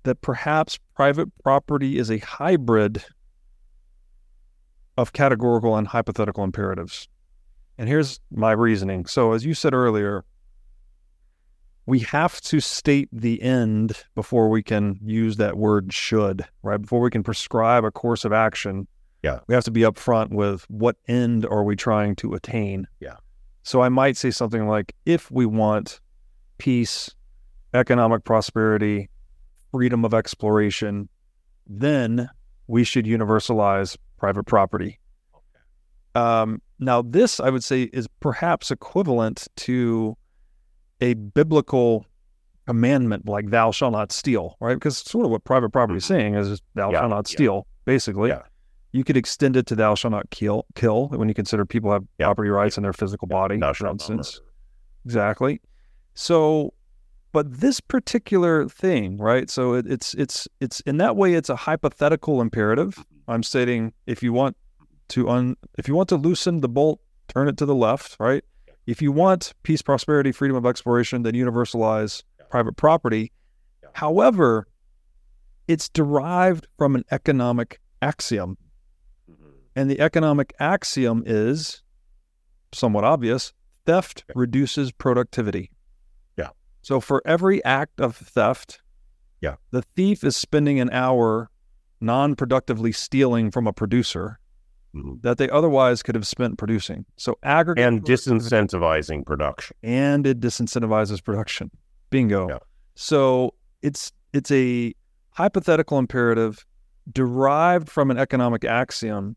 that perhaps private property is a hybrid of categorical and hypothetical imperatives. And here's my reasoning. So as you said earlier, we have to state the end before we can use that word should, right? Before we can prescribe a course of action. Yeah. We have to be upfront with what end are we trying to attain. Yeah. So I might say something like if we want peace, economic prosperity, freedom of exploration, then we should universalize private property. Um, now, this I would say is perhaps equivalent to a biblical commandment like "Thou shalt not steal," right? Because sort of what private property is saying is "Thou Yeah, shalt not yeah. steal." Basically, Yeah. You could extend it to "Thou shalt not kill." Kill when you consider people have Yeah, property rights in their physical body, Thou for instance. Exactly. So, but this particular thing, right? So it, it's it's it's in that way, it's a hypothetical imperative. I'm stating if you want to un if you want to loosen the bolt, turn it to the left, right? If you want peace, prosperity, freedom of exploration, then universalize Yeah. private property. Yeah. However, it's derived from an economic axiom. And the economic axiom is somewhat obvious theft Yeah. reduces productivity. Yeah. So for every act of theft, Yeah. the thief is spending an hour non productively stealing from a producer Mhm. that they otherwise could have spent producing. So aggregate And disincentivizing production. and it disincentivizes production. Bingo. Yeah. So it's it's a hypothetical imperative derived from an economic axiom.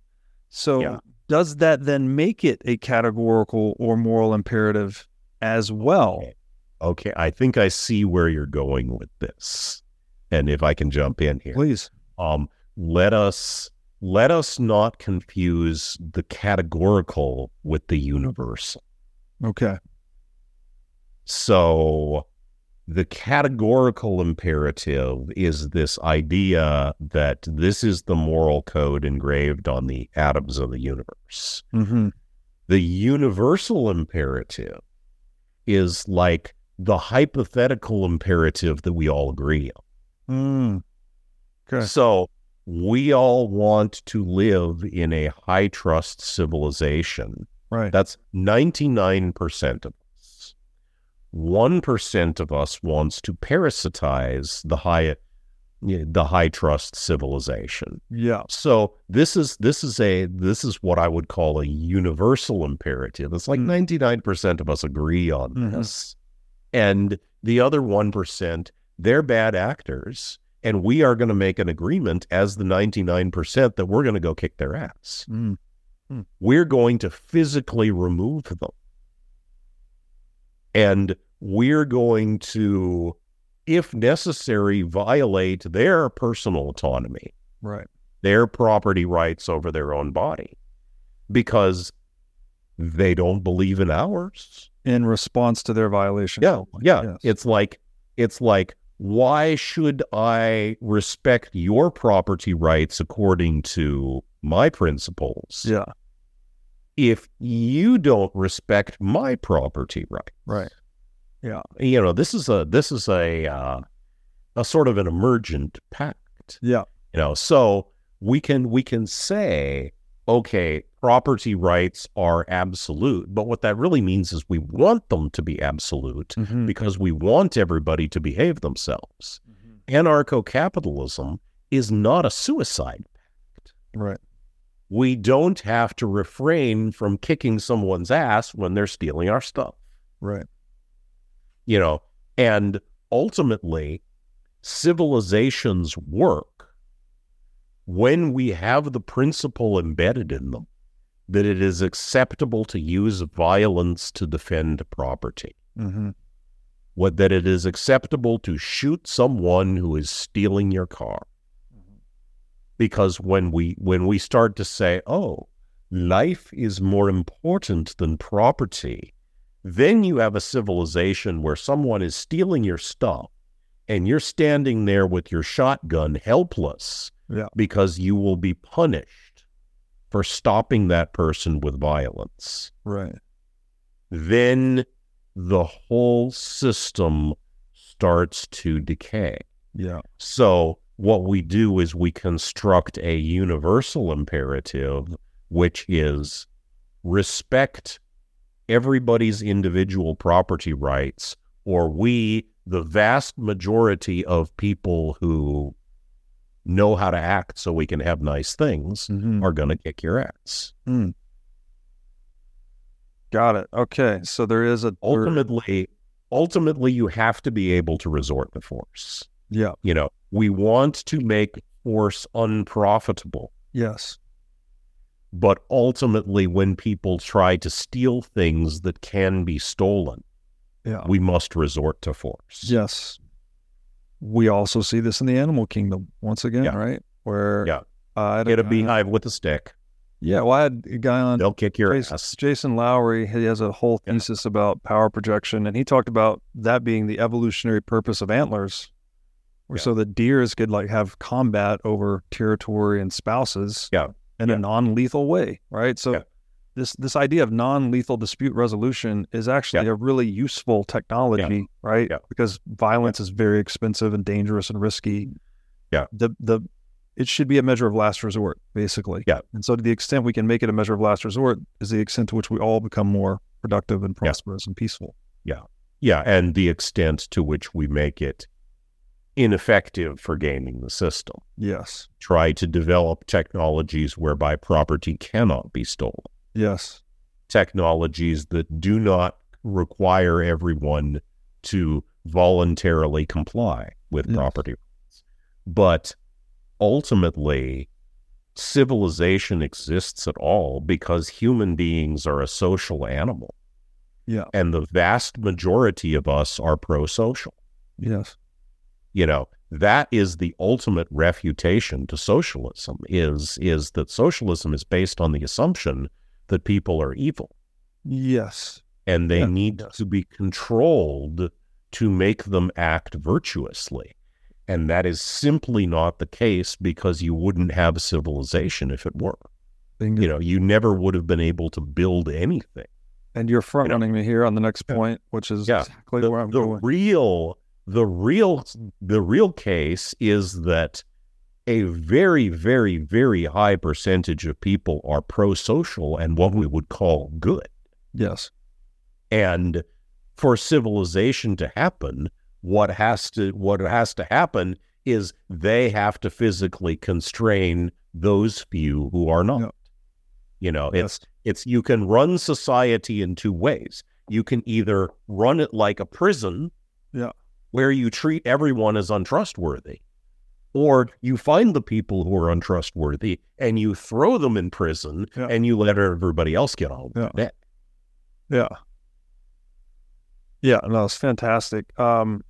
So Yeah. does that then make it a categorical or moral imperative as well? Okay, I think I see where you're going with this. And if I can jump in here. Please. um, let us let us not confuse the categorical with the universal. Okay. So the categorical imperative is this idea that this is the moral code engraved on the atoms of the universe. Mm-hmm. The universal imperative is like the hypothetical imperative that we all agree on. Mm. Okay. So we all want to live in a high trust civilization. Right. That's 99% of. 1% of us wants to parasitize the high the high trust civilization. Yeah. So this is this is a this is what I would call a universal imperative. It's like Mm. 99% of us agree on Mhm. this. And the other 1%, they're bad actors and we are going to make an agreement as the 99% that we're going to go kick their ass. Mm. We're going to physically remove them. And we're going to if necessary violate their personal autonomy Right. their property rights over their own body because they don't believe in ours. In response to their violation. Yeah, yeah. Yes. It's like it's like why should I respect your property rights according to my principles Yeah. If you don't respect my property rights? Right. Yeah. You know, this is a this is a uh, a sort of an emergent pact. Yeah. you know so we can we can say okay property rights are absolute but what that really means is we want them to be absolute Mhm. because we want everybody to behave themselves anarcho-capitalism is not a suicide pact. Right. We don't have to refrain from kicking someone's ass when they're stealing our stuff Right. you know, and ultimately, civilizations work when we have the principle embedded in them that it is acceptable to use violence to defend property, Mm-hmm. what that it is acceptable to shoot someone who is stealing your car. Because when we when we start to say, "Oh, life is more important than property," then you have a civilization where someone is stealing your stuff and you're standing there with your shotgun helpless Yeah. because you will be punished for stopping that person with violence. Right. Then the whole system starts to decay. Yeah. So, what we do is we construct a universal imperative, which is respect everybody's individual property rights, or we, the vast majority of people who know how to act so we can have nice things, Mhm. are going to kick your ass. Got it. Okay. So there is a Ultimately, ultimately, you have to be able to resort to force. Yeah. You know, we want to make force unprofitable. Yes. But ultimately, when people try to steal things that can be stolen, Yeah. we must resort to force. Yes. We also see this in the animal kingdom once again, Yeah. right? Where Yeah. uh, Get a beehive with a stick. Yeah, well, I had a guy on They'll kick your Jason, ass. Jason Lowery. He has a whole Yeah. thesis about power projection, and he talked about that being the evolutionary purpose of antlers, where Yeah. so the deers could like have combat over territory and spouses, Yeah. in Yeah. a non-lethal way, right? So. Yeah. This, this idea of non-lethal dispute resolution is actually a really useful technology, right? Yeah. Because violence is very expensive and dangerous and risky. Yeah. The the it should be a measure of last resort, basically. Yeah. And so to the extent we can make it a measure of last resort is the extent to which we all become more productive and prosperous and peaceful. Yeah. Yeah, and the extent to which we make it ineffective for gaming the system. Yes. Try to develop technologies whereby property cannot be stolen. Yes. Technologies that do not require everyone to voluntarily comply with Yes. property rights. But ultimately, civilization exists at all because human beings are a social animal. Yeah. And the vast majority of us are pro social. Yes. You know, that is the ultimate refutation to socialism is is that socialism is based on the assumption that people are evil Yes. and they Yeah, need yes. to be controlled to make them act virtuously. And that is simply not the case because you wouldn't have civilization if it were. Bingo. You know, you never would have been able to build anything. and you're front you know. running me here on the next point, which is Yeah. exactly the, where I'm the going. real the real the real case is that a very very very high percentage of people are pro-social and what we would call good yes. and for civilization to happen what has to what has to happen is they have to physically constrain those few who are not you know it's Yes. it's you can run society in two ways. You can either run it like a prison, Yeah. Where you treat everyone as untrustworthy, or you find the people who are untrustworthy and you throw them in prison Yeah. and you let everybody else get on Yeah. with it. Yeah. Yeah, no, it's fantastic. Um,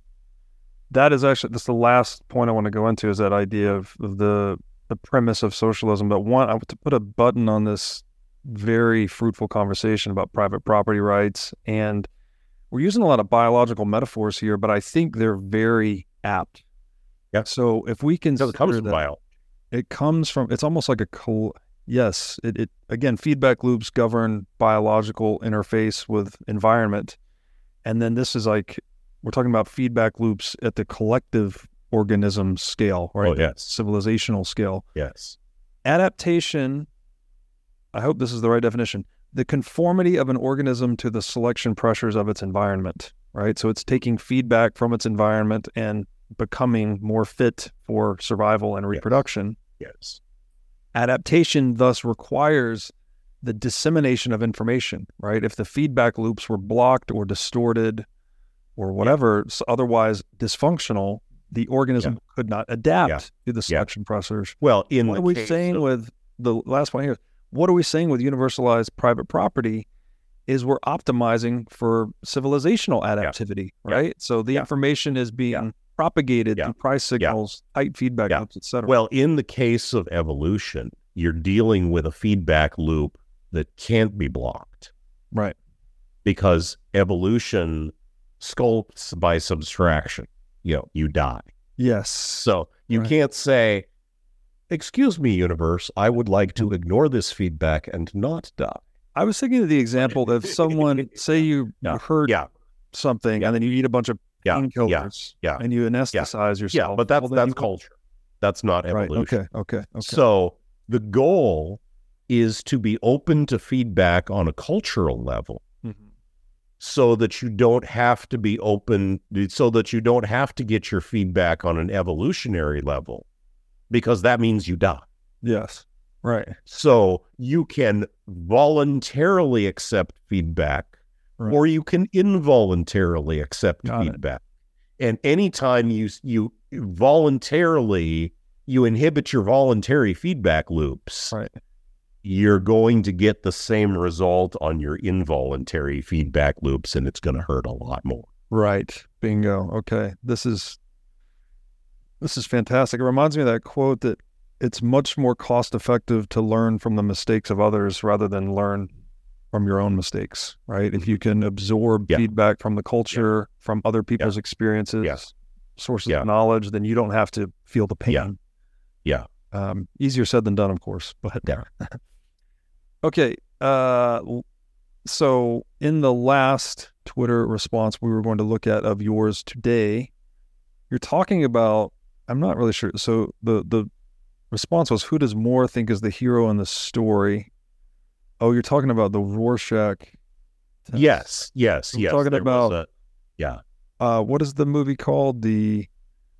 that is actually that's the last point I want to go into is that idea of, of the the premise of socialism. But one, I want to put a button on this very fruitful conversation about private property rights, and we're using a lot of biological metaphors here, but I think they're very apt. Yeah. So if we can, it comes from bio. it comes from it's almost like a col- yes it, it again feedback loops govern biological interface with environment and then this is like we're talking about feedback loops at the collective organism scale right Oh, yes. civilizational scale Yes. adaptation i hope this is the right definition the conformity of an organism to the selection pressures of its environment right? So it's taking feedback from its environment and becoming more fit for survival and reproduction. Yes. adaptation thus requires the dissemination of information right? If the feedback loops were blocked or distorted or whatever s otherwise dysfunctional the organism could not adapt Yeah. to the selection pressures. Well, in what the are we saying of- with the last point here what are we saying with universalized private property is we're optimizing for civilizational adaptivity Yeah. right so the Yeah. information is being Yeah. propagated Yeah. through price signals tight feedback Yeah. loops etc Well, in the case of evolution, you're dealing with a feedback loop that can't be blocked. right because evolution sculpts by subtraction. You know, you die. yes So you Right. can't say, Excuse me, universe, I would like to ignore this feedback and not die. I was thinking of the example of someone say you Yeah. heard Yeah. something Yeah. and then you eat a bunch of Yeah. painkillers Yeah. and you anesthetize yourself. Yeah. But that's, well, that's culture. That's not right. evolution. Okay. Okay. Okay. So the goal is to be open to feedback on a cultural level Mhm. so that you don't have to be open, so that you don't have to get your feedback on an evolutionary level, because that means you die. Yes. Right. So you can voluntarily accept feedback Right. or you can involuntarily accept Got it. feedback. And anytime you you voluntarily you inhibit your voluntary feedback loops, Right. you're going to get the same result on your involuntary feedback loops and it's going to hurt a lot more. Right. Bingo. Okay. This is this is fantastic. It reminds me of that quote that it's much more cost effective to learn from the mistakes of others rather than learn from your own mistakes, right? If you can absorb Yeah. feedback from the culture, from other people's experiences, Yes. sources Yeah. of knowledge, then you don't have to feel the pain. Yeah. Yeah. Um, easier said than done, of course. But Yeah. okay. Uh, so in the last Twitter response we were going to look at of yours today, you're talking about. I'm not really sure. So the the response was, "Who does Moore think is the hero in the story?" Oh, you're talking about the Rorschach. test. Yes, yes, I'm yes. talking about- a Uh, what is the movie called? The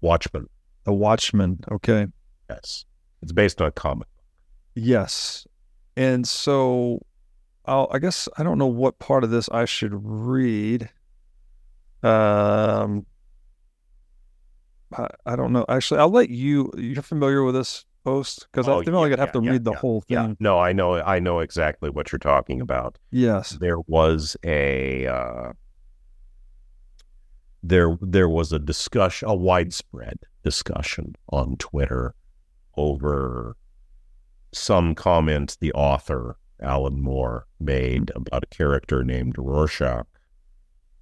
Watchmen. The Watchmen. Okay. Yes. It's based on a comic. Book. Yes. And so I'll, I guess I don't know what part of this I should read. Um, I, I don't know. Actually, I'll let you. You're familiar with this post because Oh, I feel like yeah, I'd have to yeah, read the yeah, whole thing. Yeah. No, I know I know exactly what you're talking about. Yes. there was a uh, there there was a discussion, a widespread discussion on Twitter over some comment the author Alan Moore made about a character named Rorschach.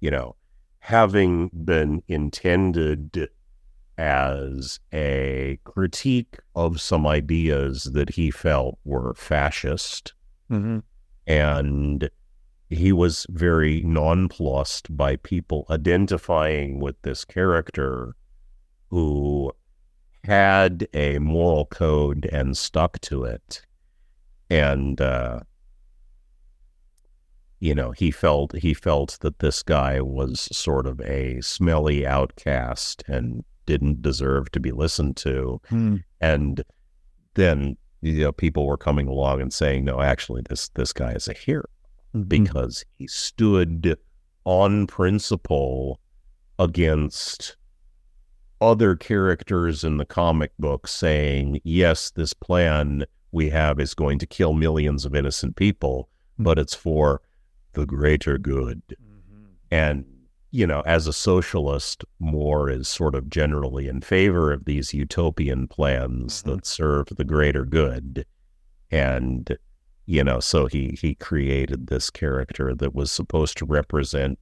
You know, having been intended as a critique of some ideas that he felt were fascist. Hmm and he was very nonplussed by people identifying with this character who had a moral code and stuck to it. And uh you know he felt he felt that this guy was sort of a smelly outcast and didn't deserve to be listened to. Hmm. and then you know people were coming along and saying no actually this this guy is a hero mm-hmm. because he stood on principle against other characters in the comic book saying yes this plan we have is going to kill millions of innocent people hmm. but it's for the greater good. Mm-hmm. And you know as a socialist Moore is sort of generally in favor of these utopian plans Mhm. that serve the greater good and you know so he he created this character that was supposed to represent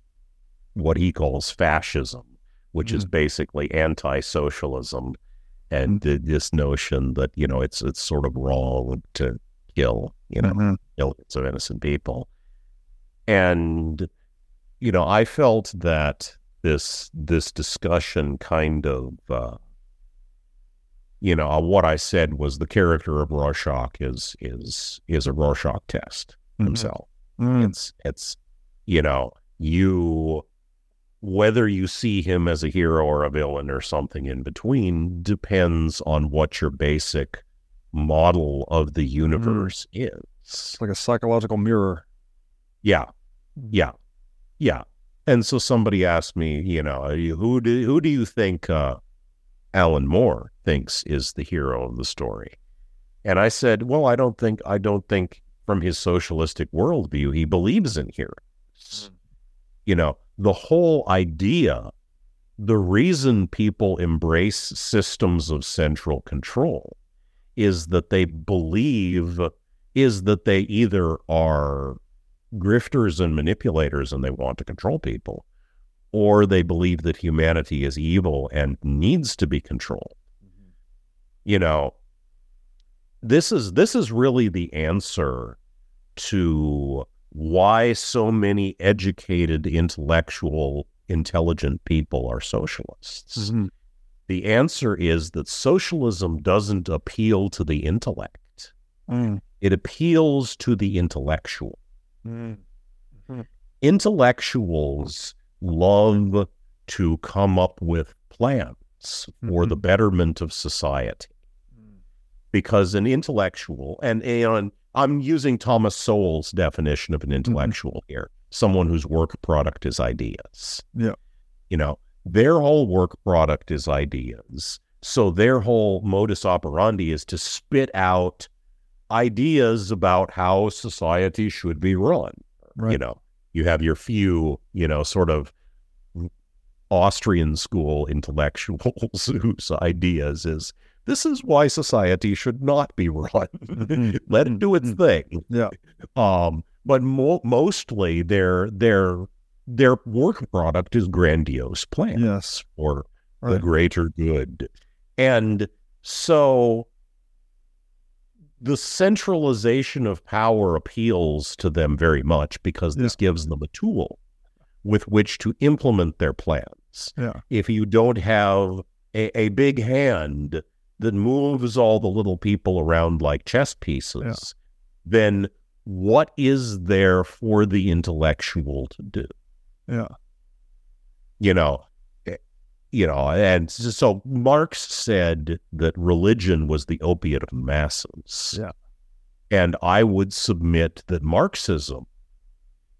what he calls fascism which is basically anti-socialism and th- this notion that you know it's it's sort of wrong to kill you know Mhm. millions of innocent people. And, you know, I felt that this this discussion kind of uh, you know, uh, what I said was the character of Rorschach is is is a Rorschach test Mhm. himself. Mm. It's it's you know, you whether you see him as a hero or a villain or something in between depends on what your basic model of the universe is. It's like a psychological mirror. Yeah, yeah, yeah. And so somebody asked me, you know, who do who do you think uh, Alan Moore thinks is the hero of the story? And I said, well, I don't think I don't think from his socialistic worldview he believes in heroes. You know, the whole idea, the reason people embrace systems of central control is that they believe is that they either are grifters and manipulators and they want to control people, or they believe that humanity is evil and needs to be controlled. You know, this is this is really the answer to why so many educated, intellectual, intelligent people are socialists. Mhm. The answer is that socialism doesn't appeal to the intellect. Mm. It appeals to the intellectual. Mm. intellectuals love to come up with plans for the mm-hmm. betterment of society mm. because an intellectual and, and I'm using Thomas Sowell's definition of an mm-hmm. intellectual here, someone whose work product is ideas. Yeah. You know, their whole work product is ideas. So their whole modus operandi is to spit out ideas about how society should be run. Right. You know, you have your few, you know, sort of Austrian school intellectuals whose ideas is this is why society should not be run. Let it do its thing. Yeah. Um, but mo- mostly their their their work product is grandiose plans Yes. or the greater good. And so the centralization of power appeals to them very much because this gives them a tool with which to implement their plans. Yeah. If you don't have a, a big hand that moves all the little people around like chess pieces, then what is there for the intellectual to do? Yeah. you know you know and so marx said that religion was the opiate of the masses Yeah. and i would submit that marxism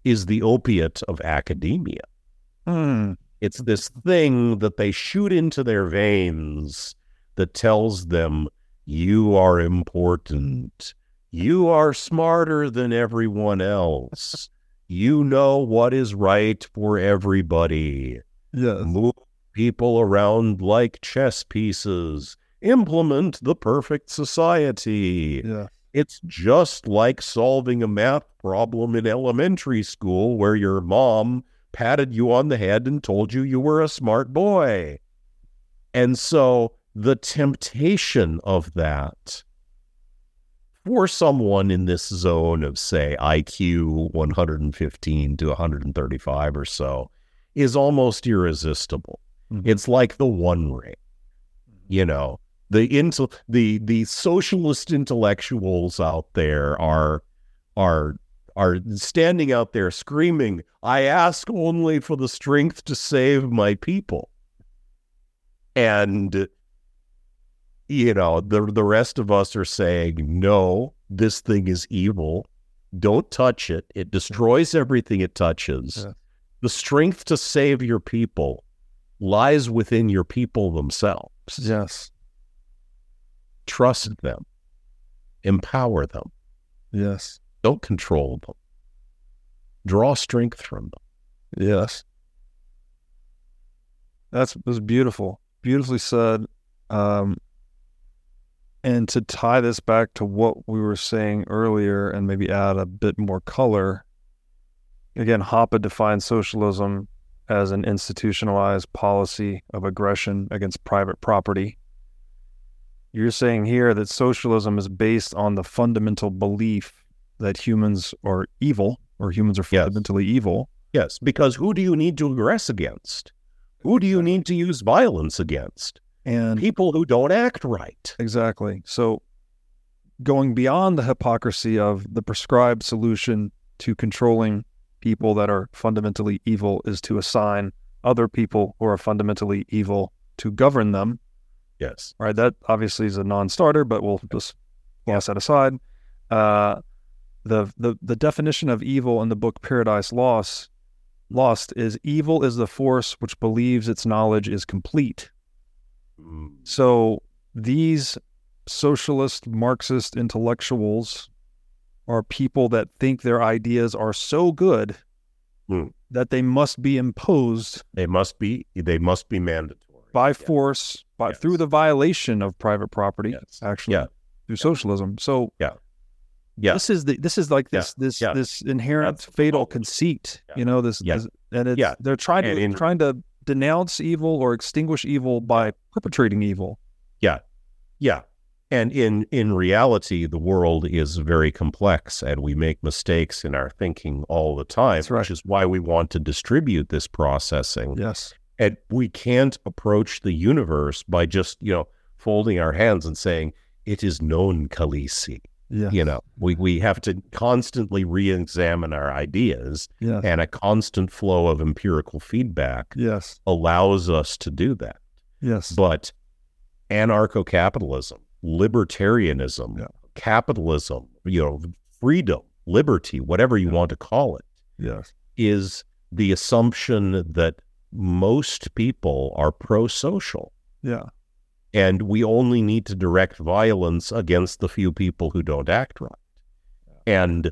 is the opiate of academia Hmm. it's this thing that they shoot into their veins that tells them you are important you are smarter than everyone else you know what is right for everybody Yes. move people around like chess pieces, implement the perfect society. Yeah. It's just like solving a math problem in elementary school where your mom patted you on the head and told you you were a smart boy. And so the temptation of that for someone in this zone of, say, IQ 115 to 135 or so is almost irresistible. Mhm. It's like the one ring, you know. The intel, the the socialist intellectuals out there are are are standing out there screaming, "I ask only for the strength to save my people," and you know the the rest of us are saying, "No, this thing is evil. Don't touch it. It destroys everything it touches." Yeah. The strength to save your people lies within your people themselves. Yes. Trust them, empower them, Yes. don't control them, draw strength from them. Yes. That's was beautiful. Beautifully said. Um, and to tie this back to what we were saying earlier and maybe add a bit more color, again, Hoppe defines socialism as an institutionalized policy of aggression against private property. You're saying here that socialism is based on the fundamental belief that humans are evil or humans are Yes. fundamentally evil. Yes, because who do you need to aggress against? Who do you need to use violence against? And People who don't act right. Exactly. So going beyond the hypocrisy of the prescribed solution to controlling people that are fundamentally evil is to assign other people who are fundamentally evil to govern them. Yes. Right. That obviously is a non-starter, but we'll just toss that aside. Uh, the the the definition of evil in the book Paradise Lost Lost is evil is the force which believes its knowledge is complete. Mm, So these socialist Marxist intellectuals are people that think their ideas are so good Hmm. that they must be imposed They must be they must be mandatory. by Yeah. force, by Yes. through the violation of private property, Yes. actually, Yeah. through socialism. So Yeah. yeah. this is the this is like Yeah. this this Yeah. this inherent That's fatal conceit. Yeah. You know this, Yeah. this- and it's Yeah. they're trying to in- trying to denounce evil or extinguish evil by perpetrating evil. Yeah, yeah. And in in reality, the world is very complex and we make mistakes in our thinking all the time, That's right. which is why we want to distribute this processing. Yes. And we can't approach the universe by just, you know, folding our hands and saying, it is known, Khaleesi. Yeah. You know, we, we have to constantly re examine our ideas, Yeah. and a constant flow of empirical feedback Yes. allows us to do that. Yes. But anarcho capitalism, libertarianism, Yeah. capitalism, you know, freedom, liberty, whatever you want to call it, yes. is the assumption that most people are pro social. Yeah. And we only need to direct violence against the few people who don't act right. And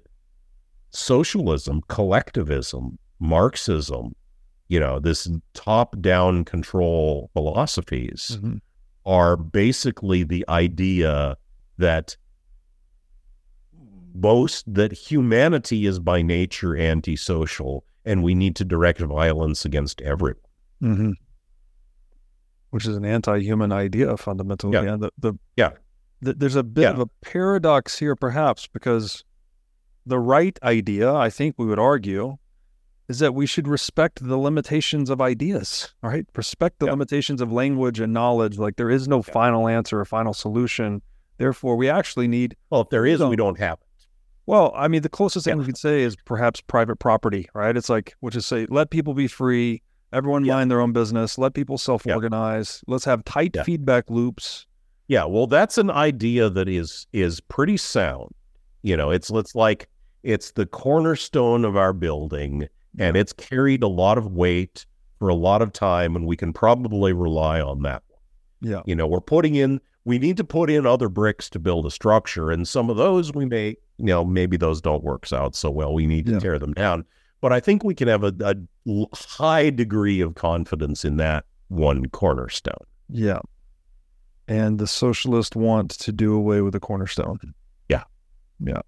socialism, collectivism, Marxism, you know, this top down control philosophies Mhm. Are basically the idea that boast that humanity is by nature antisocial and we need to direct violence against everyone. hmm Which is an anti-human idea fundamentally. Yeah. And the, the Yeah. th- there's a bit Yeah. of a paradox here, perhaps, because the right idea, I think we would argue, is that we should respect the limitations of ideas, right? Respect the Yeah. limitations of language and knowledge. Like there is no Yeah. final answer or final solution. Therefore, we actually need Well, if there is, we don't have it. well, I mean, the closest thing Yeah. we could say is perhaps private property, right? It's like, which is say, let people be free, everyone mind their own business, let people self organize, let's have tight feedback loops. Yeah, well, that's an idea that is is pretty sound. You know, it's it's like it's the cornerstone of our building, and it's carried a lot of weight for a lot of time, and we can probably rely on that one. Yeah. You know, we're putting in we need to put in other bricks to build a structure, and some of those we may, you know, maybe those don't work out so well. We need to Yeah. tear them down. But I think we can have a high degree of confidence in that one cornerstone. Yeah. And the socialists want to do away with the cornerstone. Yeah. Yeah.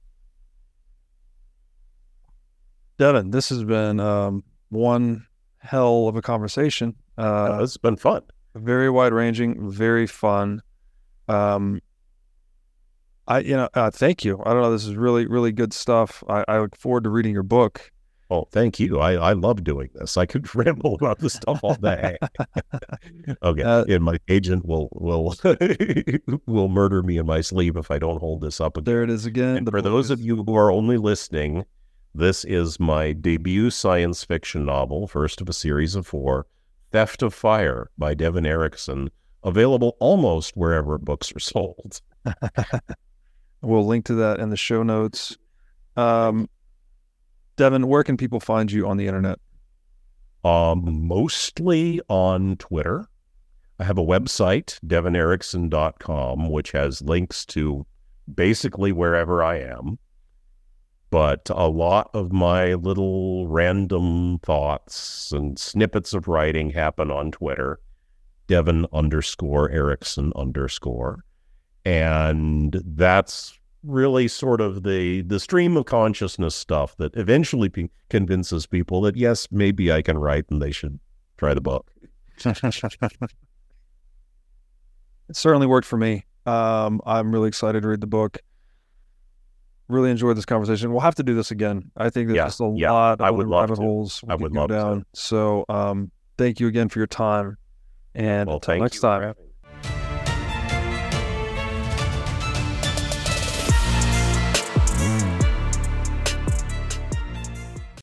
Devon, this has been um, one hell of a conversation. Uh, it's been fun. very wide ranging, very fun. Um, I, you know, uh, thank you. I don't know. This is really, really good stuff. I, I look forward to reading your book. Oh, thank you. I, I love doing this. I could ramble about this stuff all day. okay, Uh, and my agent will will will murder me in my sleep if I don't hold this up again. There it is again. And The for those is- of you who are only listening, this is my debut science fiction novel, first of a series of four, Theft of Fire by Devon Eriksen, available almost wherever books are sold. we'll link to that in the show notes. Um, Devon, where can people find you on the internet? um, mostly on Twitter. I have a website, devoneriksen.com, which has links to basically wherever I am. But a lot of my little random thoughts and snippets of writing happen on Twitter, Devon underscore Eriksen underscore. And that's really sort of the the stream of consciousness stuff that eventually convinces people that yes, maybe I can write and they should try the book. It certainly worked for me. Um, I'm really excited to read the book. Really enjoyed this conversation. We'll have to do this again. I think there's Yeah, just a yeah, lot of I would love rabbit to. holes we I would go love to. down. So um, thank you again for your time. And Well, until next time.